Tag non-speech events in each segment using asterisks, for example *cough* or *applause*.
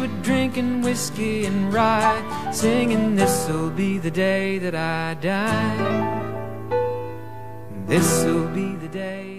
we're drinking whiskey and rye, singing this'll be the day that I die. This'll be the day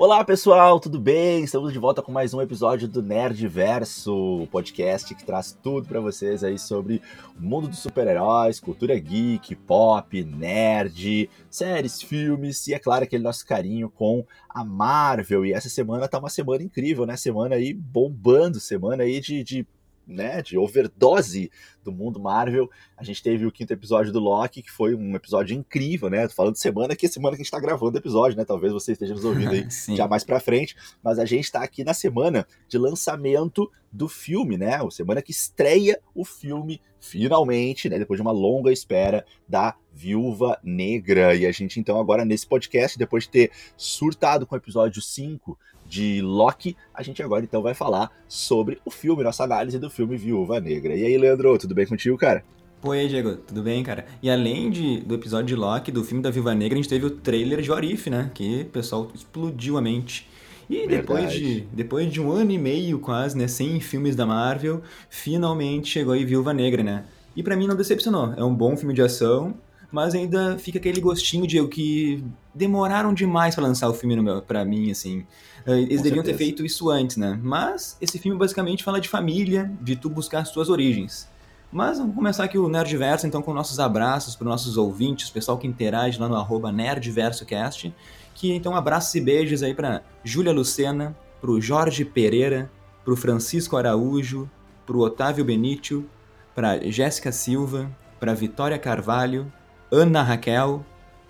Olá pessoal, tudo bem? Estamos de volta com mais um episódio do Nerdverso, o podcast que traz tudo para vocês aí sobre o mundo dos super-heróis, cultura geek, pop, nerd, séries, filmes e é claro aquele nosso carinho com a Marvel. E essa semana tá uma semana incrível, né? Semana aí bombando, semana aí de, de né, de overdose do mundo Marvel. A gente teve o quinto episódio do Loki, que foi um episódio incrível, né? Tô falando de semana, que é semana que a gente tá gravando o episódio, né? Talvez você esteja nos ouvindo aí *laughs* já mais pra frente, mas a gente tá aqui na semana de lançamento do filme, né? O semana que estreia o filme finalmente, né? Depois de uma longa espera da Viúva Negra. E a gente então agora nesse podcast, depois de ter surtado com o episódio 5 de Loki, a gente agora então vai falar sobre o filme, nossa análise do filme Viúva Negra. E aí, Leandro, tudo bem contigo, cara? Aí, Diego, tudo bem, cara? E além de, do episódio de Loki, do filme da Viúva Negra, a gente teve o trailer de Orif, né? Que o pessoal explodiu a mente. E depois de, depois de um ano e meio quase, né, sem filmes da Marvel, finalmente chegou aí Viúva Negra, né? E para mim não decepcionou. É um bom filme de ação, mas ainda fica aquele gostinho de que demoraram demais para lançar o filme no meu, pra mim, assim. Eh, eles Com deviam certeza. ter feito isso antes, né? Mas esse filme basicamente fala de família, de tu buscar as tuas origens. Mas vamos começar aqui o Nerdverso, então, com nossos abraços para os nossos ouvintes, o pessoal que interage lá no arroba NerdversoCast. Que então abraços e beijos aí para Júlia Lucena, para o Jorge Pereira, para o Francisco Araújo, para o Otávio Benítio, para Jéssica Silva, para Vitória Carvalho, Ana Raquel,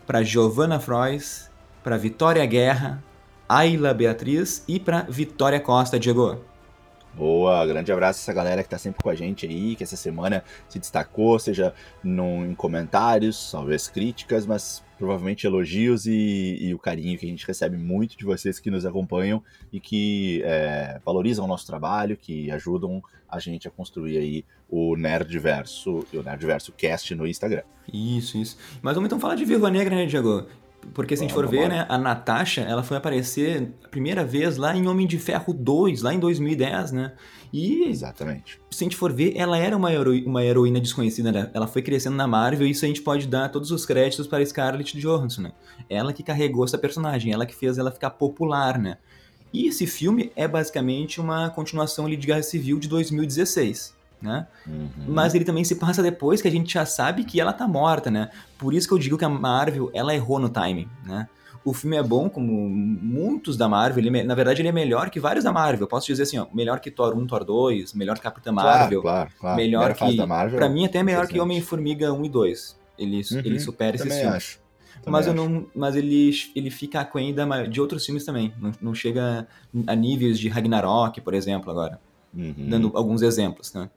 para Giovana Frois, para Vitória Guerra, Ayla Beatriz e para Vitória Costa, Diego. Boa, grande abraço a essa galera que tá sempre com a gente aí, que essa semana se destacou, seja no, em comentários, talvez críticas, mas provavelmente elogios e, e, o carinho que a gente recebe muito de vocês que nos acompanham e que é, valorizam o nosso trabalho, que ajudam a gente a construir aí o Nerdverso e o Nerdverso Cast no Instagram. Isso, isso. Mas vamos então falar de Viva Negra, né, Diego? Porque se a gente for ver, né, a Natasha, ela foi aparecer a primeira vez lá em Homem de Ferro 2, lá em 2010, né? E Exatamente. Se a gente for ver, ela era uma, hero, uma heroína desconhecida, né? Ela foi crescendo na Marvel e isso a gente pode dar todos os créditos para Scarlett Johansson, né? Ela que carregou essa personagem, ela que fez ela ficar popular, né? E esse filme é basicamente uma continuação ali de Guerra Civil de 2016 né? Uhum. Mas ele também se passa depois que a gente já sabe que ela tá morta, né? Por isso que eu digo que a Marvel, ela errou no timing, né? O filme é bom, como muitos da Marvel, ele, na verdade ele é melhor que vários da Marvel. Eu posso dizer assim, ó, melhor que Thor 1, Thor 2, melhor que Capitã Marvel, claro, claro, claro. melhor que... Da Marvel, pra mim até melhor que Homem-Formiga 1 e 2. Ele, uhum, ele supera esses filmes. Acho. mas, eu não, mas ele, ele fica aquém de outros filmes também. Não, não chega a níveis de Ragnarok, por exemplo, agora. Uhum. Dando alguns exemplos, né?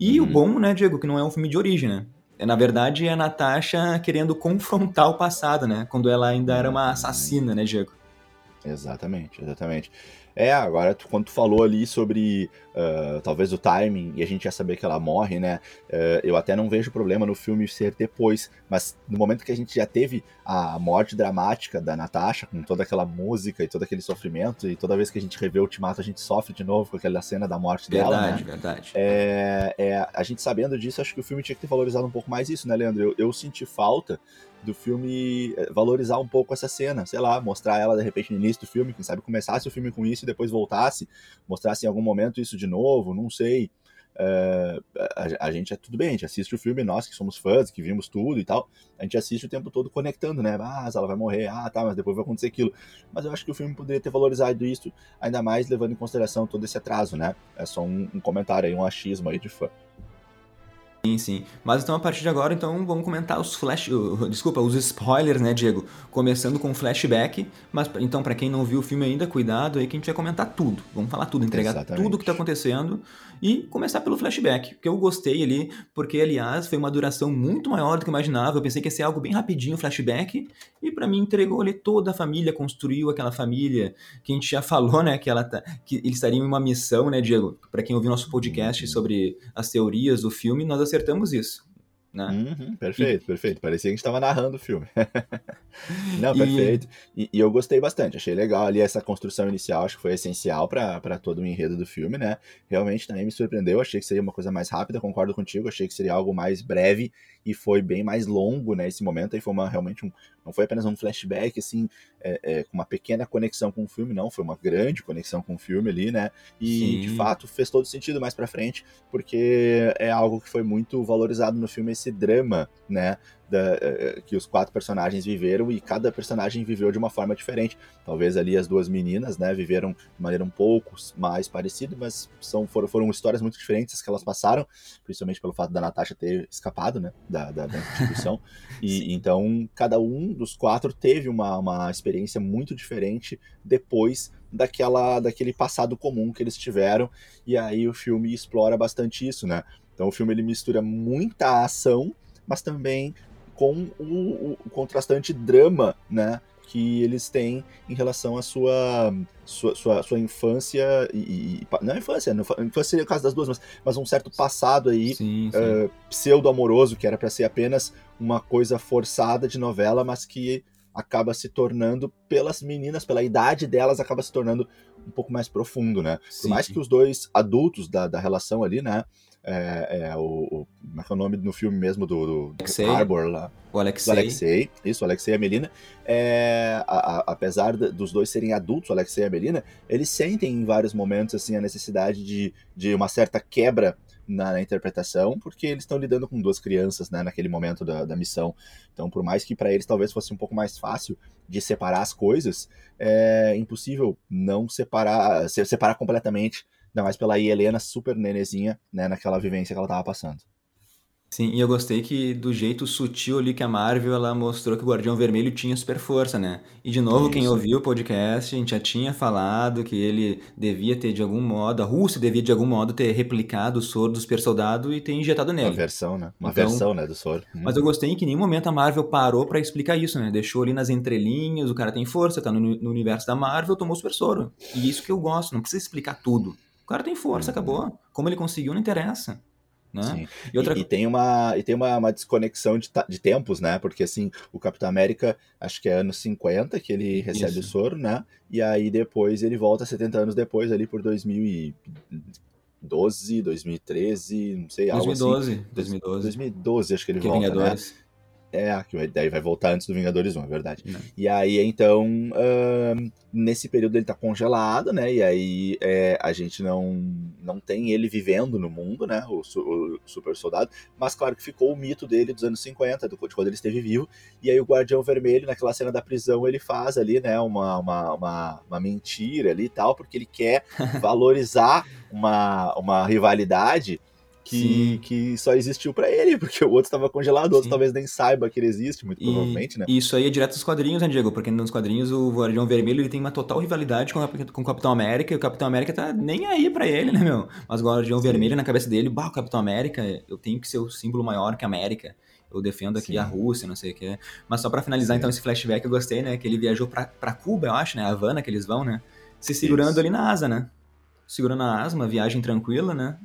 E uhum. o bom, né, Diego, que não é um filme de origem, né? É, na verdade, é a Natasha querendo confrontar o passado, né? Quando ela ainda era uma assassina, né, Diego? Exatamente, exatamente. É, agora quando tu falou ali sobre uh, talvez o timing e a gente já saber que ela morre, né? Uh, eu até não vejo problema no filme ser depois, mas no momento que a gente já teve a morte dramática da Natasha, com toda aquela música e todo aquele sofrimento, e toda vez que a gente revê o Ultimato a gente sofre de novo com aquela cena da morte verdade, dela. Verdade, né? verdade. É, é, a gente sabendo disso, acho que o filme tinha que ter valorizado um pouco mais isso, né, Leandro? Eu, eu senti falta do filme eh, valorizar um pouco essa cena, sei lá, mostrar ela de repente no início do filme, quem sabe começasse o filme com isso e depois voltasse, mostrasse em algum momento isso de novo, não sei. Uh, a, a, gente é tudo bem, a gente assiste o filme, nós que somos fãs, que vimos tudo e tal, a gente assiste o tempo todo conectando, né? Ah, ela vai morrer, ah, tá, mas depois vai acontecer aquilo. Mas eu acho que o filme poderia ter valorizado isso, ainda mais levando em consideração todo esse atraso, né? É só um, um comentário aí, um achismo aí de fã. Sim, sim. Mas então a partir de agora, então vamos comentar os flash, uh, desculpa, os spoilers, né, Diego? Começando com flashback, mas então para quem não viu o filme ainda, cuidado aí que a gente vai comentar tudo. Vamos falar tudo, entregar Exatamente. tudo o que tá acontecendo e começar pelo flashback, que eu gostei ali, porque aliás foi uma duração muito maior do que eu imaginava. Eu pensei que ia ser algo bem rapidinho, flashback, e para mim entregou ali toda a família, construiu aquela família que a gente já *laughs* falou, né, que ela tá, que eles estariam em uma missão, né, Diego? Para quem ouviu nosso podcast sobre as teorias do filme, nós acertamos isso. Né? Uhum, perfeito, e... perfeito. Parecia que a gente estava narrando o filme. *laughs* Não, perfeito. E... E, e... eu gostei bastante, achei legal ali essa construção inicial, acho que foi essencial para todo o enredo do filme, né? Realmente também me surpreendeu, achei que seria uma coisa mais rápida, concordo contigo, achei que seria algo mais breve e foi bem mais longo, né? Esse momento aí foi uma, realmente um, não foi apenas um flashback, assim, é, é, com uma pequena conexão com o filme, não, foi uma grande conexão com o filme ali, né? E Sim. de fato fez todo sentido mais para frente, porque é algo que foi muito valorizado no filme esse drama, né? Da, eh, que os quatro personagens viveram e cada personagem viveu de uma forma diferente. Talvez ali as duas meninas, né, viveram de maneira um pouco mais parecida, mas são, foram, foram histórias muito diferentes que elas passaram, principalmente pelo fato da Natasha ter escapado, né, da, da, da instituição. *laughs* e então cada um dos quatro teve uma, uma experiência muito diferente depois daquela daquele passado comum que eles tiveram. E aí o filme explora bastante isso, né? Então o filme ele mistura muita ação, mas também com o, o contrastante drama, né? que eles têm em relação à sua sua, sua, sua infância e, e, não é infância, não, infância seria o caso das duas, mas, mas um certo passado aí sim, sim. Uh, pseudo-amoroso que era para ser apenas uma coisa forçada de novela, mas que acaba se tornando pelas meninas, pela idade delas, acaba se tornando um pouco mais profundo, né? Sim, Por mais que os dois adultos da, da relação ali, né? É, é, o, o, como é que é o nome no filme mesmo do, do, do Arbor lá? O Alexei. Alexei, isso, o Alexei e a Melina. É, a, a, apesar de, dos dois serem adultos, o Alexei e a Melina, eles sentem em vários momentos assim a necessidade de, de uma certa quebra na, na, interpretação, porque eles estão lidando com duas crianças, né, naquele momento da, da missão. Então, por mais que para eles talvez fosse um pouco mais fácil de separar as coisas, é impossível não separar, separar completamente Ainda mais pela Helena super nenezinha, né, naquela vivência que ela tava passando. Sim, e eu gostei que do jeito sutil ali que a Marvel ela mostrou que o Guardião Vermelho tinha super força, né? E de novo, Isso. quem ouviu o podcast, a gente já tinha falado que ele devia ter de algum modo, a Rússia devia de algum modo ter replicado o soro do super soldado e ter injetado nele. Uma versão, né? Uma então, versão, né, do soro. Hum. Mas eu gostei que em nenhum momento a Marvel parou para explicar isso, né? Deixou ali nas entrelinhas, o cara tem força, tá no, no universo da Marvel, tomou super soro. E isso que eu gosto, não precisa explicar tudo cara tem força, uhum. acabou. Como ele conseguiu, não interessa. Né? E, outra... e, e, tem uma, e tem uma, uma desconexão de, de tempos, né? Porque assim, o Capitão América, acho que é anos 50 que ele recebe Isso. o soro, né? E aí depois ele volta 70 anos depois, ali por 2012, 2013, não sei, 2012, algo assim. 2012. 2012, acho que ele que volta, Vingadores. né? É, que daí vai voltar antes do Vingadores 1, é verdade. Não. E aí, então, uh, nesse período ele tá congelado, né? E aí é, a gente não, não tem ele vivendo no mundo, né? O, o, super soldado. Mas claro que ficou o mito dele dos anos 50, do, de quando ele esteve vivo. E aí o Guardião Vermelho, naquela cena da prisão, ele faz ali, né? Uma, uma, uma, uma mentira ali e tal, porque ele quer *laughs* valorizar uma, uma rivalidade que, que só existiu para ele, porque o outro estava congelado, o outro Sim. talvez nem saiba que ele existe, muito provavelmente, né? E isso aí é direto dos quadrinhos, né, Diego? Porque nos quadrinhos o Guardião Vermelho ele tem uma total rivalidade com, com o Capitão América, e o Capitão América tá nem aí para ele, né, meu? Mas o Guardião Sim. Vermelho na cabeça dele, bah, o Capitão América, eu tenho que ser o símbolo maior que a América. Eu defendo aqui a Rússia, não sei o que. Mas só para finalizar, então, esse flashback eu gostei, né? Que ele viajou pra, pra Cuba, eu acho, né? A Havana que eles vão, né? Se segurando isso. ali na asa, né? Segurando a asa, uma viagem tranquila, né?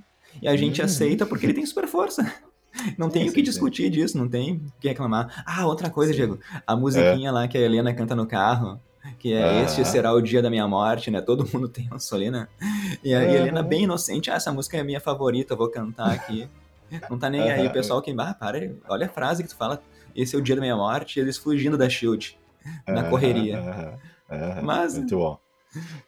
E a gente uhum. aceita porque ele tem super força. *laughs* Não tem é, o que discutir disso, não tem o que reclamar. Ah, outra coisa, sim. Diego. A musiquinha é. lá que a Helena canta no carro, que é ah. Este será o dia da minha morte, né? Todo mundo *laughs* tem uma solina. E a Helena, bem inocente, ah, essa música é a minha favorita, vou cantar aqui. Não tá nem aí. O pessoal que, ah, para, olha a frase que tu fala, esse é o dia da minha morte, e eles fugindo da Shield, na correria. Mas, Muito bom.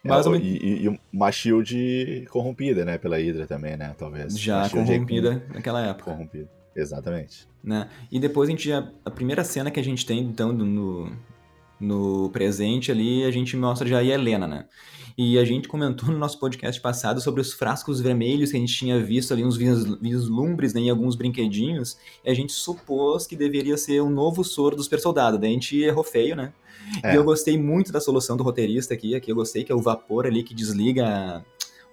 Mas é, e, e, uma Shield corrompida, né, pela Hydra também, né, talvez. Já corrompida naquela época. Corrompida, exatamente. Né? E depois a gente, a, a primeira cena que a gente tem, então, no, no presente ali, a gente mostra já a Helena, né? E a gente comentou no nosso podcast passado sobre os frascos vermelhos que a gente tinha visto ali, uns vislumbres né, em alguns brinquedinhos, e a gente supôs que deveria ser um novo soro do super soldado. Daí a gente errou feio, né? É. E eu gostei muito da solução do roteirista aqui, aqui eu gostei que é o vapor ali que desliga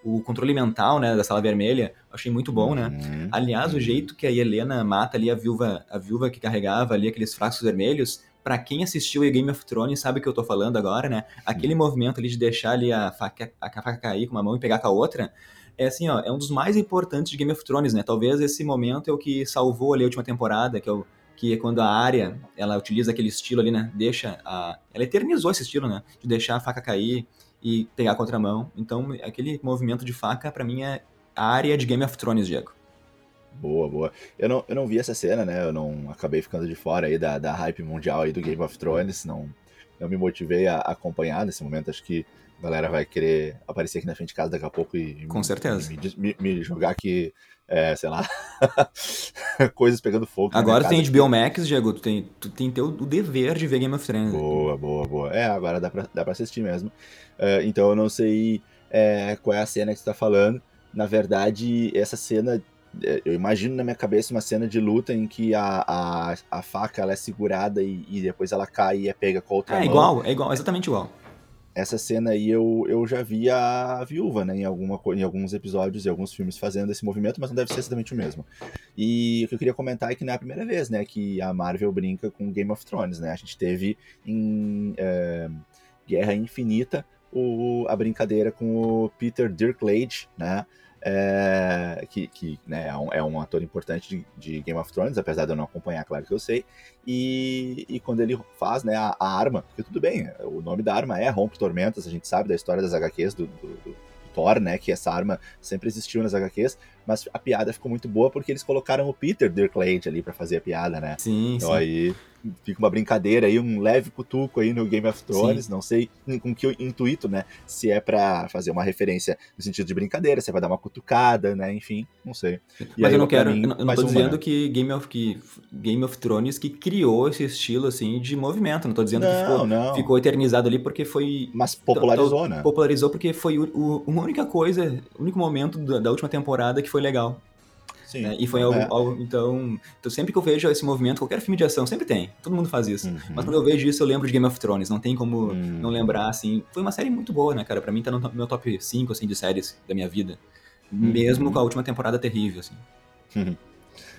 o controle mental, né, da sala vermelha, achei muito bom, né? Uhum. Aliás, o jeito que a Helena mata ali a viúva, a viúva que carregava ali aqueles frascos vermelhos, para quem assistiu a Game of Thrones sabe o que eu tô falando agora, né? Aquele movimento ali de deixar ali a faca, a faca cair com uma mão e pegar com a outra, é assim, ó, é um dos mais importantes de Game of Thrones, né? Talvez esse momento é o que salvou ali a última temporada, que é o que é quando a área ela utiliza aquele estilo ali, né? Deixa a ela eternizou esse estilo, né? De deixar a faca cair e pegar a contramão. Então, aquele movimento de faca para mim é a área de Game of Thrones, Diego. Boa, boa. Eu não, eu não vi essa cena, né? Eu não acabei ficando de fora aí da, da hype mundial aí do Game of Thrones, não, não me motivei a acompanhar nesse momento. Acho que a galera vai querer aparecer aqui na frente de casa daqui a pouco e Com certeza. Me, me, me jogar aqui, é, sei lá, *laughs* coisas pegando fogo. Agora tem HBO Max, Diego, tu tem, tu tem teu, o dever de ver Game of Thrones. Boa, boa, boa. É, agora dá pra, dá pra assistir mesmo. Uh, então eu não sei é, qual é a cena que você tá falando. Na verdade, essa cena é, eu imagino na minha cabeça uma cena de luta em que a, a, a faca ela é segurada e, e depois ela cai e é pega com a outra é, mão. igual, é igual, exatamente igual. Essa cena aí eu, eu já vi a viúva, né, em, alguma, em alguns episódios e alguns filmes fazendo esse movimento, mas não deve ser exatamente o mesmo. E o que eu queria comentar é que não é a primeira vez, né, que a Marvel brinca com Game of Thrones, né? A gente teve em é, Guerra Infinita o, a brincadeira com o Peter Dinklage, né? É, que, que né, é, um, é, um, ator importante de, de, Game of Thrones, apesar de eu não acompanhar, claro que eu sei. E, e quando ele faz né, a, a, arma, porque tudo bem, o nome da arma é Rompe Tormentas, a gente sabe da história das HQs do, do, do Thor, né, que essa arma sempre existiu nas HQs, mas a piada ficou muito boa porque eles colocaram o Peter Dinklage ali para fazer a piada, né? Sim, então sim. aí fica uma brincadeira aí, um leve cutuco aí no Game of Thrones, Sim. não sei com que intuito, né? Se é para fazer uma referência no sentido de brincadeira, se é pra dar uma cutucada, né? Enfim, não sei. E Mas eu não quero, mim, eu não, eu não tô dizendo né? que Game of, que Game of Thrones que criou esse estilo, assim, de movimento, não tô dizendo não, que ficou, não. ficou eternizado ali porque foi... Mas popularizou, né? Popularizou porque foi o, o, uma única coisa, o único momento da, da última temporada que foi legal. Sim, né? E foi algo, é. algo, então, então, sempre que eu vejo esse movimento, qualquer filme de ação, sempre tem. Todo mundo faz isso. Uhum. Mas quando eu vejo isso, eu lembro de Game of Thrones. Não tem como uhum. não lembrar, assim. Foi uma série muito boa, né, cara? Pra mim tá no meu top 5, assim, de séries da minha vida. Uhum. Mesmo com a última temporada terrível, assim. Uhum. *laughs*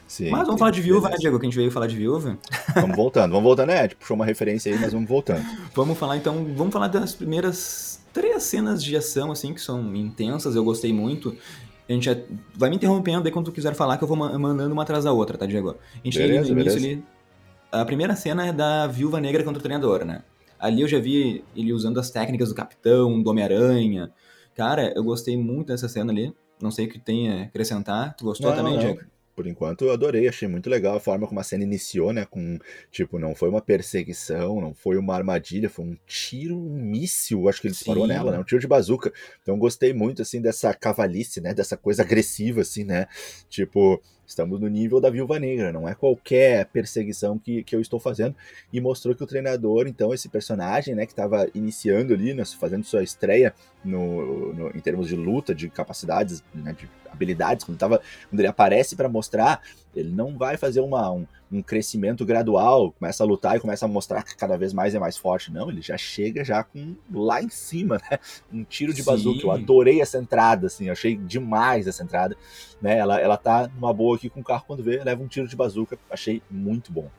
Sim, mas vamos falar de viúva, né, Diego? Que a gente veio falar de viúva. *laughs* Vamos voltando, vamos voltando, né? Tipo, puxou uma referência aí, mas vamos voltando. *laughs* vamos falar então, vamos falar das primeiras três cenas de ação, assim, que são intensas, eu gostei muito. A gente já vai me interrompendo aí quando tu quiser falar que eu vou mandando uma atrás da outra, tá, Diego? A gente beleza, no início ali. A primeira cena é da Viúva Negra contra o treinador, né? Ali eu já vi ele usando as técnicas do Capitão, do Homem-Aranha. Cara, eu gostei muito dessa cena ali. Não sei o que tem a acrescentar. Tu gostou não, também, não. Diego? Por enquanto eu adorei, achei muito legal a forma como a cena iniciou, né? Com, tipo, não foi uma perseguição, não foi uma armadilha, foi um tiro, um míssil, acho que ele disparou nela, né? Um tiro de bazuca. Então gostei muito, assim, dessa cavalice, né? Dessa coisa agressiva, assim, né? Tipo, Estamos no nível da Viúva Negra, não é qualquer perseguição que, que eu estou fazendo. E mostrou que o treinador, então, esse personagem, né, que estava iniciando ali, né, fazendo sua estreia no, no, em termos de luta, de capacidades, né, de habilidades, quando, tava, quando ele aparece para mostrar, ele não vai fazer uma, um, um, crescimento gradual, começa a lutar e começa a mostrar que cada vez mais é mais forte. Não, ele já chega já com lá em cima, né? Um tiro de bazuca. Eu adorei essa entrada, assim, achei demais essa entrada. Né? Ela, ela tá numa boa aqui com o carro quando vê, leva um tiro de bazuca. Achei muito bom.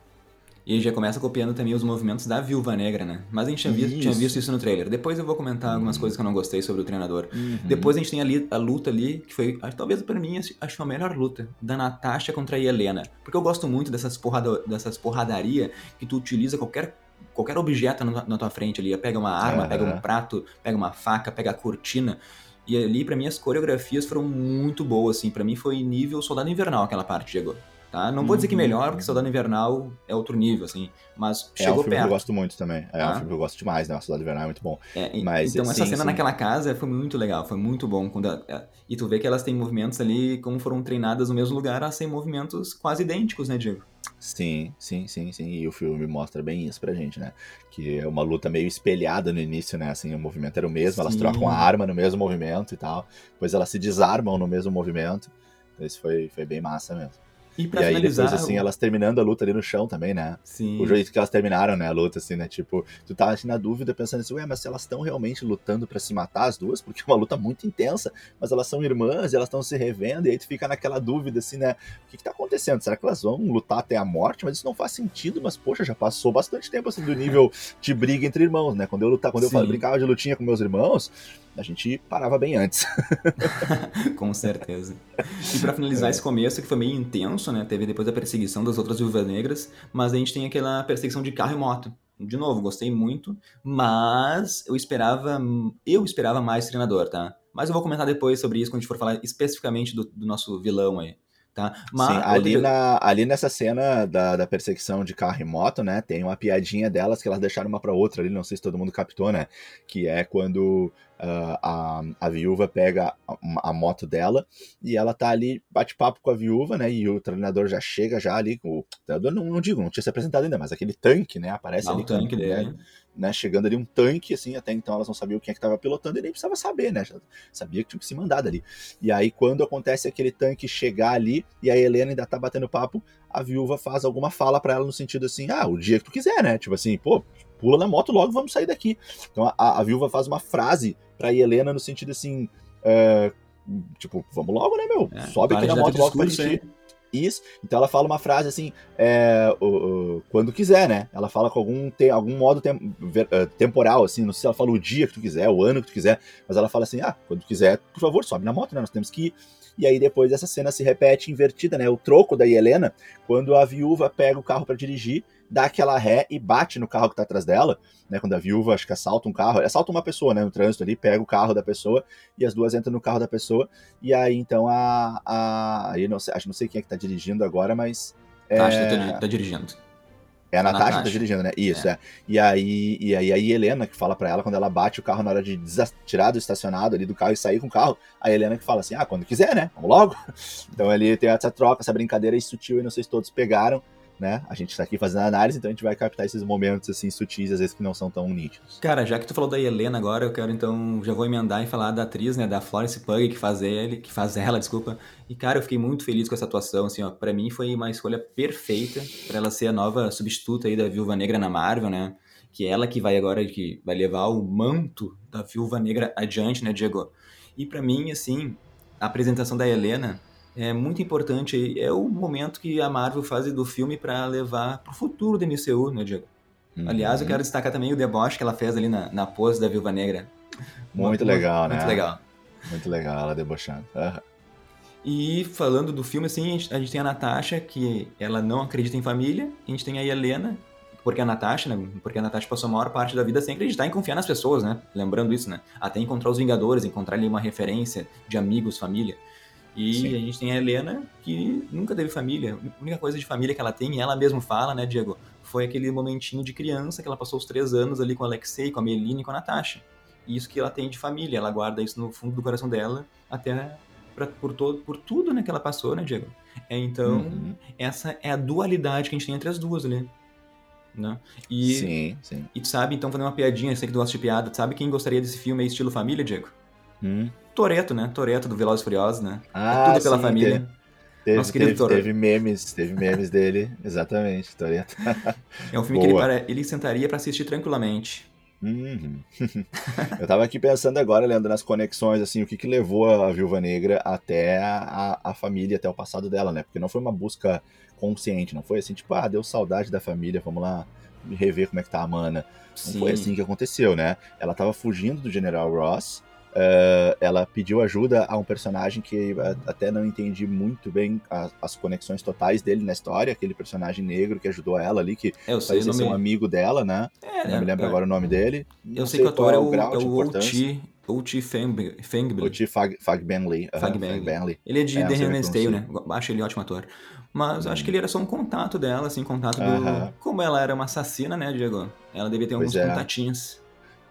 E já começa copiando também os movimentos da Viúva Negra, né? Mas a gente tinha visto, tinha visto isso no trailer. Depois eu vou comentar algumas uhum. coisas que eu não gostei sobre o treinador. Uhum. Depois a gente tem ali a luta ali, que foi, talvez para mim, acho a melhor luta, da Natasha contra a Helena. Porque eu gosto muito dessas, porrada, dessas porradaria que tu utiliza qualquer qualquer objeto na, na tua frente ali. Pega uma arma, uhum. pega um prato, pega uma faca, pega a cortina. E ali, para mim, as coreografias foram muito boas, assim. para mim foi nível Soldado Invernal aquela parte, chegou. Tá? Não vou dizer que uhum. melhor, porque Soldado Invernal é outro nível, assim, mas chegou perto. É um filme perto. que eu gosto muito também. É tá? um filme que eu gosto demais, né? Soldado Invernal é muito bom. É, mas, então, essa sim, cena sim. naquela casa foi muito legal, foi muito bom. Quando a, a, e tu vê que elas têm movimentos ali, como foram treinadas no mesmo lugar, elas têm movimentos quase idênticos, né, Diego? Sim, sim, sim, sim. E o filme mostra bem isso pra gente, né? Que é uma luta meio espelhada no início, né? Assim, o movimento era o mesmo, sim. elas trocam a arma no mesmo movimento e tal. Depois elas se desarmam no mesmo movimento. Então, isso foi, foi bem massa mesmo. E, pra e aí depois, assim, elas terminando a luta ali no chão também, né? Sim. O jeito que elas terminaram, né, a luta, assim, né? Tipo, tu tá assim, na dúvida pensando assim, ué, mas se elas estão realmente lutando para se matar as duas, porque é uma luta muito intensa, mas elas são irmãs, elas estão se revendo, e aí tu fica naquela dúvida, assim, né? O que que tá acontecendo? Será que elas vão lutar até a morte? Mas isso não faz sentido, mas, poxa, já passou bastante tempo, assim, do nível de briga entre irmãos, né? Quando eu lutar, quando Sim. eu brincava de lutinha com meus irmãos, a gente parava bem antes. *laughs* Com certeza. E para finalizar é. esse começo, que foi meio intenso, né? Teve depois a perseguição das outras viúvas negras, mas a gente tem aquela perseguição de carro e moto. De novo, gostei muito, mas eu esperava, eu esperava mais treinador, tá? Mas eu vou comentar depois sobre isso quando a gente for falar especificamente do, do nosso vilão aí. Tá? Mas, Sim, ali, outra... na, ali nessa cena da, da perseguição de carro e moto, né? Tem uma piadinha delas que elas deixaram uma pra outra ali, não sei se todo mundo captou, né? Que é quando uh, a, a viúva pega a, a, moto dela e ela tá ali, bate papo com a viúva, né? E o treinador já chega já ali o treinador, não, não digo, não tinha se apresentado ainda, mas aquele tanque, né? Aparece ali. O tanque dele. Né, né, chegando ali um tanque, assim, até então elas não sabiam quem é que estava pilotando, e nem precisava saber, né? Já sabia que tinha que se mandar dali. E aí, quando acontece aquele tanque chegar ali, e a Helena ainda tá batendo papo, a viúva faz alguma fala para ela no sentido assim, ah, o dia que tu quiser, né? Tipo assim, pô, pula na moto logo, vamos sair daqui. Então a, a viúva faz uma frase pra Helena no sentido assim, é, tipo, vamos logo, né, meu? É, Sobe aqui na moto logo pra gente. Isso. Então ela fala uma frase assim, é, o, o, quando quiser, né? Ela fala com algum, te, algum modo tem, ver, uh, temporal, assim, não sei se ela fala o dia que tu quiser, o ano que tu quiser, mas ela fala assim, ah, quando quiser, por favor, sobe na moto, né? Nós temos que ir. E aí depois essa cena se repete invertida, né? O troco da Helena, quando a viúva pega o carro para dirigir, dá aquela ré e bate no carro que tá atrás dela, né? Quando a viúva, acho que assalta um carro, assalta uma pessoa, né? No trânsito ali, pega o carro da pessoa e as duas entram no carro da pessoa. E aí então a. a aí não sei, acho não sei quem é que tá dirigindo agora, mas. É... Tá, tá, tá dirigindo. É a Natasha, Natasha. que tá dirigindo, né? Isso, é. é. E, aí, e aí a Helena que fala para ela quando ela bate o carro na hora de tirar do estacionado ali do carro e sair com o carro, a Helena que fala assim, ah, quando quiser, né? Vamos logo. *laughs* Então ali tem essa troca, essa brincadeira sutil e não sei se todos pegaram, né? A gente tá aqui fazendo análise, então a gente vai captar esses momentos assim sutis, às vezes que não são tão nítidos. Cara, já que tu falou da Helena agora, eu quero então já vou emendar e falar da atriz, né, da Florence Pugh que faz ele, que faz ela, desculpa. E cara, eu fiquei muito feliz com essa atuação, assim, ó, para mim foi uma escolha perfeita para ela ser a nova substituta aí da Viúva Negra na Marvel, né? Que é ela que vai agora que vai levar o manto da Viúva Negra adiante, né, Diego? E para mim, assim, a apresentação da Helena é muito importante. É o momento que a Marvel faz do filme para levar pro futuro do MCU, né, Diego? Uhum. Aliás, eu quero destacar também o deboche que ela fez ali na, na pose da Viúva Negra. Muito, muito legal, né? Muito legal. Muito legal ela debochando. Uhum. E falando do filme, assim, a gente, a gente, tem a Natasha, que ela não acredita em família. A gente tem a Helena, porque a Natasha, né? Porque a Natasha passou a maior parte da vida sem acreditar em confiar nas pessoas, né? Lembrando isso, né? Até encontrar os Vingadores, encontrar ali uma referência de amigos, família. E Sim. a gente tem a Helena, que nunca teve família. A única coisa de família que ela tem, e ela mesma fala, né, Diego, foi aquele momentinho de criança que ela passou os três anos ali com o Alexei, com a Melina e com a Natasha. E isso que ela tem de família, ela guarda isso no fundo do coração dela, até pra, por, todo, por tudo né, que ela passou, né, Diego? É, então, uhum. essa é a dualidade que a gente tem entre as duas ali. Né? E, sim, sim. E tu sabe, então, fazer uma piadinha, sei que tu gosta de piada, tu sabe quem gostaria desse filme aí, estilo família, Diego? Hum. Toreto, né? Toreto do Velozes Furiosos, né? É ah, é tudo pela sim, família. Teve, Nosso querido teve, teve memes, teve memes dele, exatamente, Toreto. *laughs* É um filme Boa. que ele, para, ele sentaria para assistir tranquilamente. Uhum. *laughs* Eu tava aqui pensando agora, Leandro, nas conexões, assim, o que que levou a Viúva Negra até a, a família, até o passado dela, né? Porque não foi uma busca consciente, não foi assim, tipo, ah, deu saudade da família, vamos lá rever como é que tá a Mana. Não Sim. foi assim que aconteceu, né? Ela tava fugindo do General Ross, Uh, ela pediu ajuda a um personagem que até não entendi muito bem as, as, conexões totais dele na história, aquele personagem negro que ajudou ela ali, que eu sei, parecia ser um amigo dela, né? É, não me lembro é, agora o nome dele. Não eu sei, que o ator é, é o, é o Oti, Oti Fangbley. Oti Fag, Fagbenley. Fagbenley. Ele é de é, The Handmaid's Tale, né? Acho ele ótimo ator. Mas hum. acho que ele era só um contato dela, assim, contato do... Uh -huh. Como ela era uma assassina, né, Diego? Ela devia ter alguns é. contatinhos.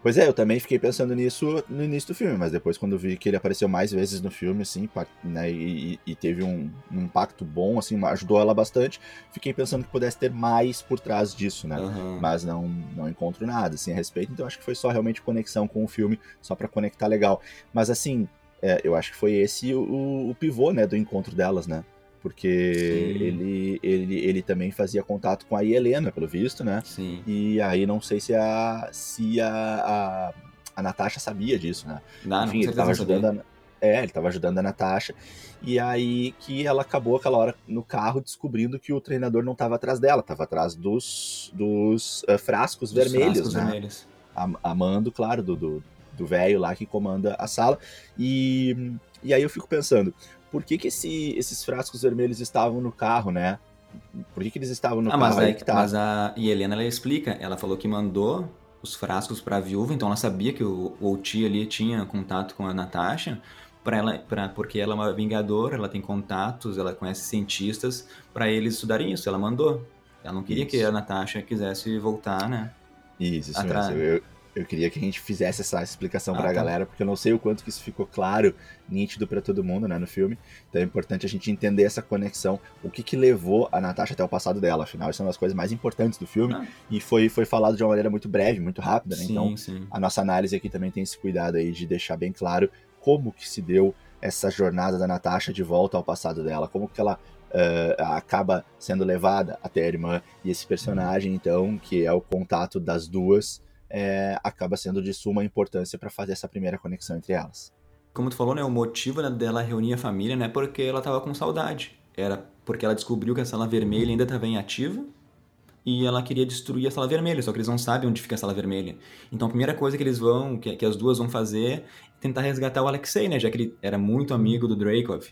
Pois é, eu também fiquei pensando nisso no início do filme, mas depois quando vi que ele apareceu mais vezes no filme, assim, né, e, e teve um, um, impacto bom, assim, ajudou ela bastante, fiquei pensando que pudesse ter mais por trás disso, né? Uhum. Mas não, não encontro nada, assim, a respeito, então acho que foi só realmente conexão com o filme, só para conectar legal. Mas assim, é, eu acho que foi esse o, o pivô, né, do encontro delas, né? Porque ele, ele, ele também fazia contato com a Helena, pelo visto, né? Sim. E aí não sei se a, se a, a, a Natasha sabia disso, né? Não, Enfim, ele estava ajudando a, é, ele estava ajudando a Natasha. E aí que ela acabou aquela hora no carro descobrindo que o treinador não estava atrás dela, estava atrás dos, dos uh, frascos dos vermelhos, frascos né? Vermelhos. Amando, claro, do, do do velho lá que comanda a sala. E, e aí eu fico pensando, por que, que esse, esses frascos vermelhos estavam no carro, né? Por que, que eles estavam no ah, carro? Mas, aí, que tá. mas a e Helena ela explica, ela falou que mandou os frascos para a viúva, então ela sabia que o, o ali tinha contato com a Natasha, para ela, pra, porque ela é uma vingadora, ela tem contatos, ela conhece cientistas, para eles estudarem isso, ela mandou. Ela não queria isso. que a Natasha quisesse voltar, né? Isso, isso Atrás. mesmo. Eu, eu queria que a gente fizesse essa explicação ah, para a tá. galera, porque eu não sei o quanto que isso ficou claro, nítido para todo mundo, né, no filme. Então é importante a gente entender essa conexão, o que que levou a Natasha até o passado dela. Afinal, isso é uma das coisas mais importantes do filme ah. e foi, foi falado de uma maneira muito breve, muito rápida, né? Sim, então, sim. a nossa análise aqui também tem esse cuidado aí de deixar bem claro como que se deu essa jornada da Natasha de volta ao passado dela, como que ela uh, acaba sendo levada até a irmã e esse personagem, então, que é o contato das duas, é, acaba sendo de suma importância para fazer essa primeira conexão entre elas. Como tu falou, né, o motivo né, dela reunir a família não é porque ela estava com saudade, era porque ela descobriu que a sala vermelha ainda estava em ativa e ela queria destruir a sala vermelha, só que eles não sabem onde fica a sala vermelha. Então a primeira coisa que eles vão, que, que as duas vão fazer, é tentar resgatar o Alexei, né, já que ele era muito amigo do Dracov.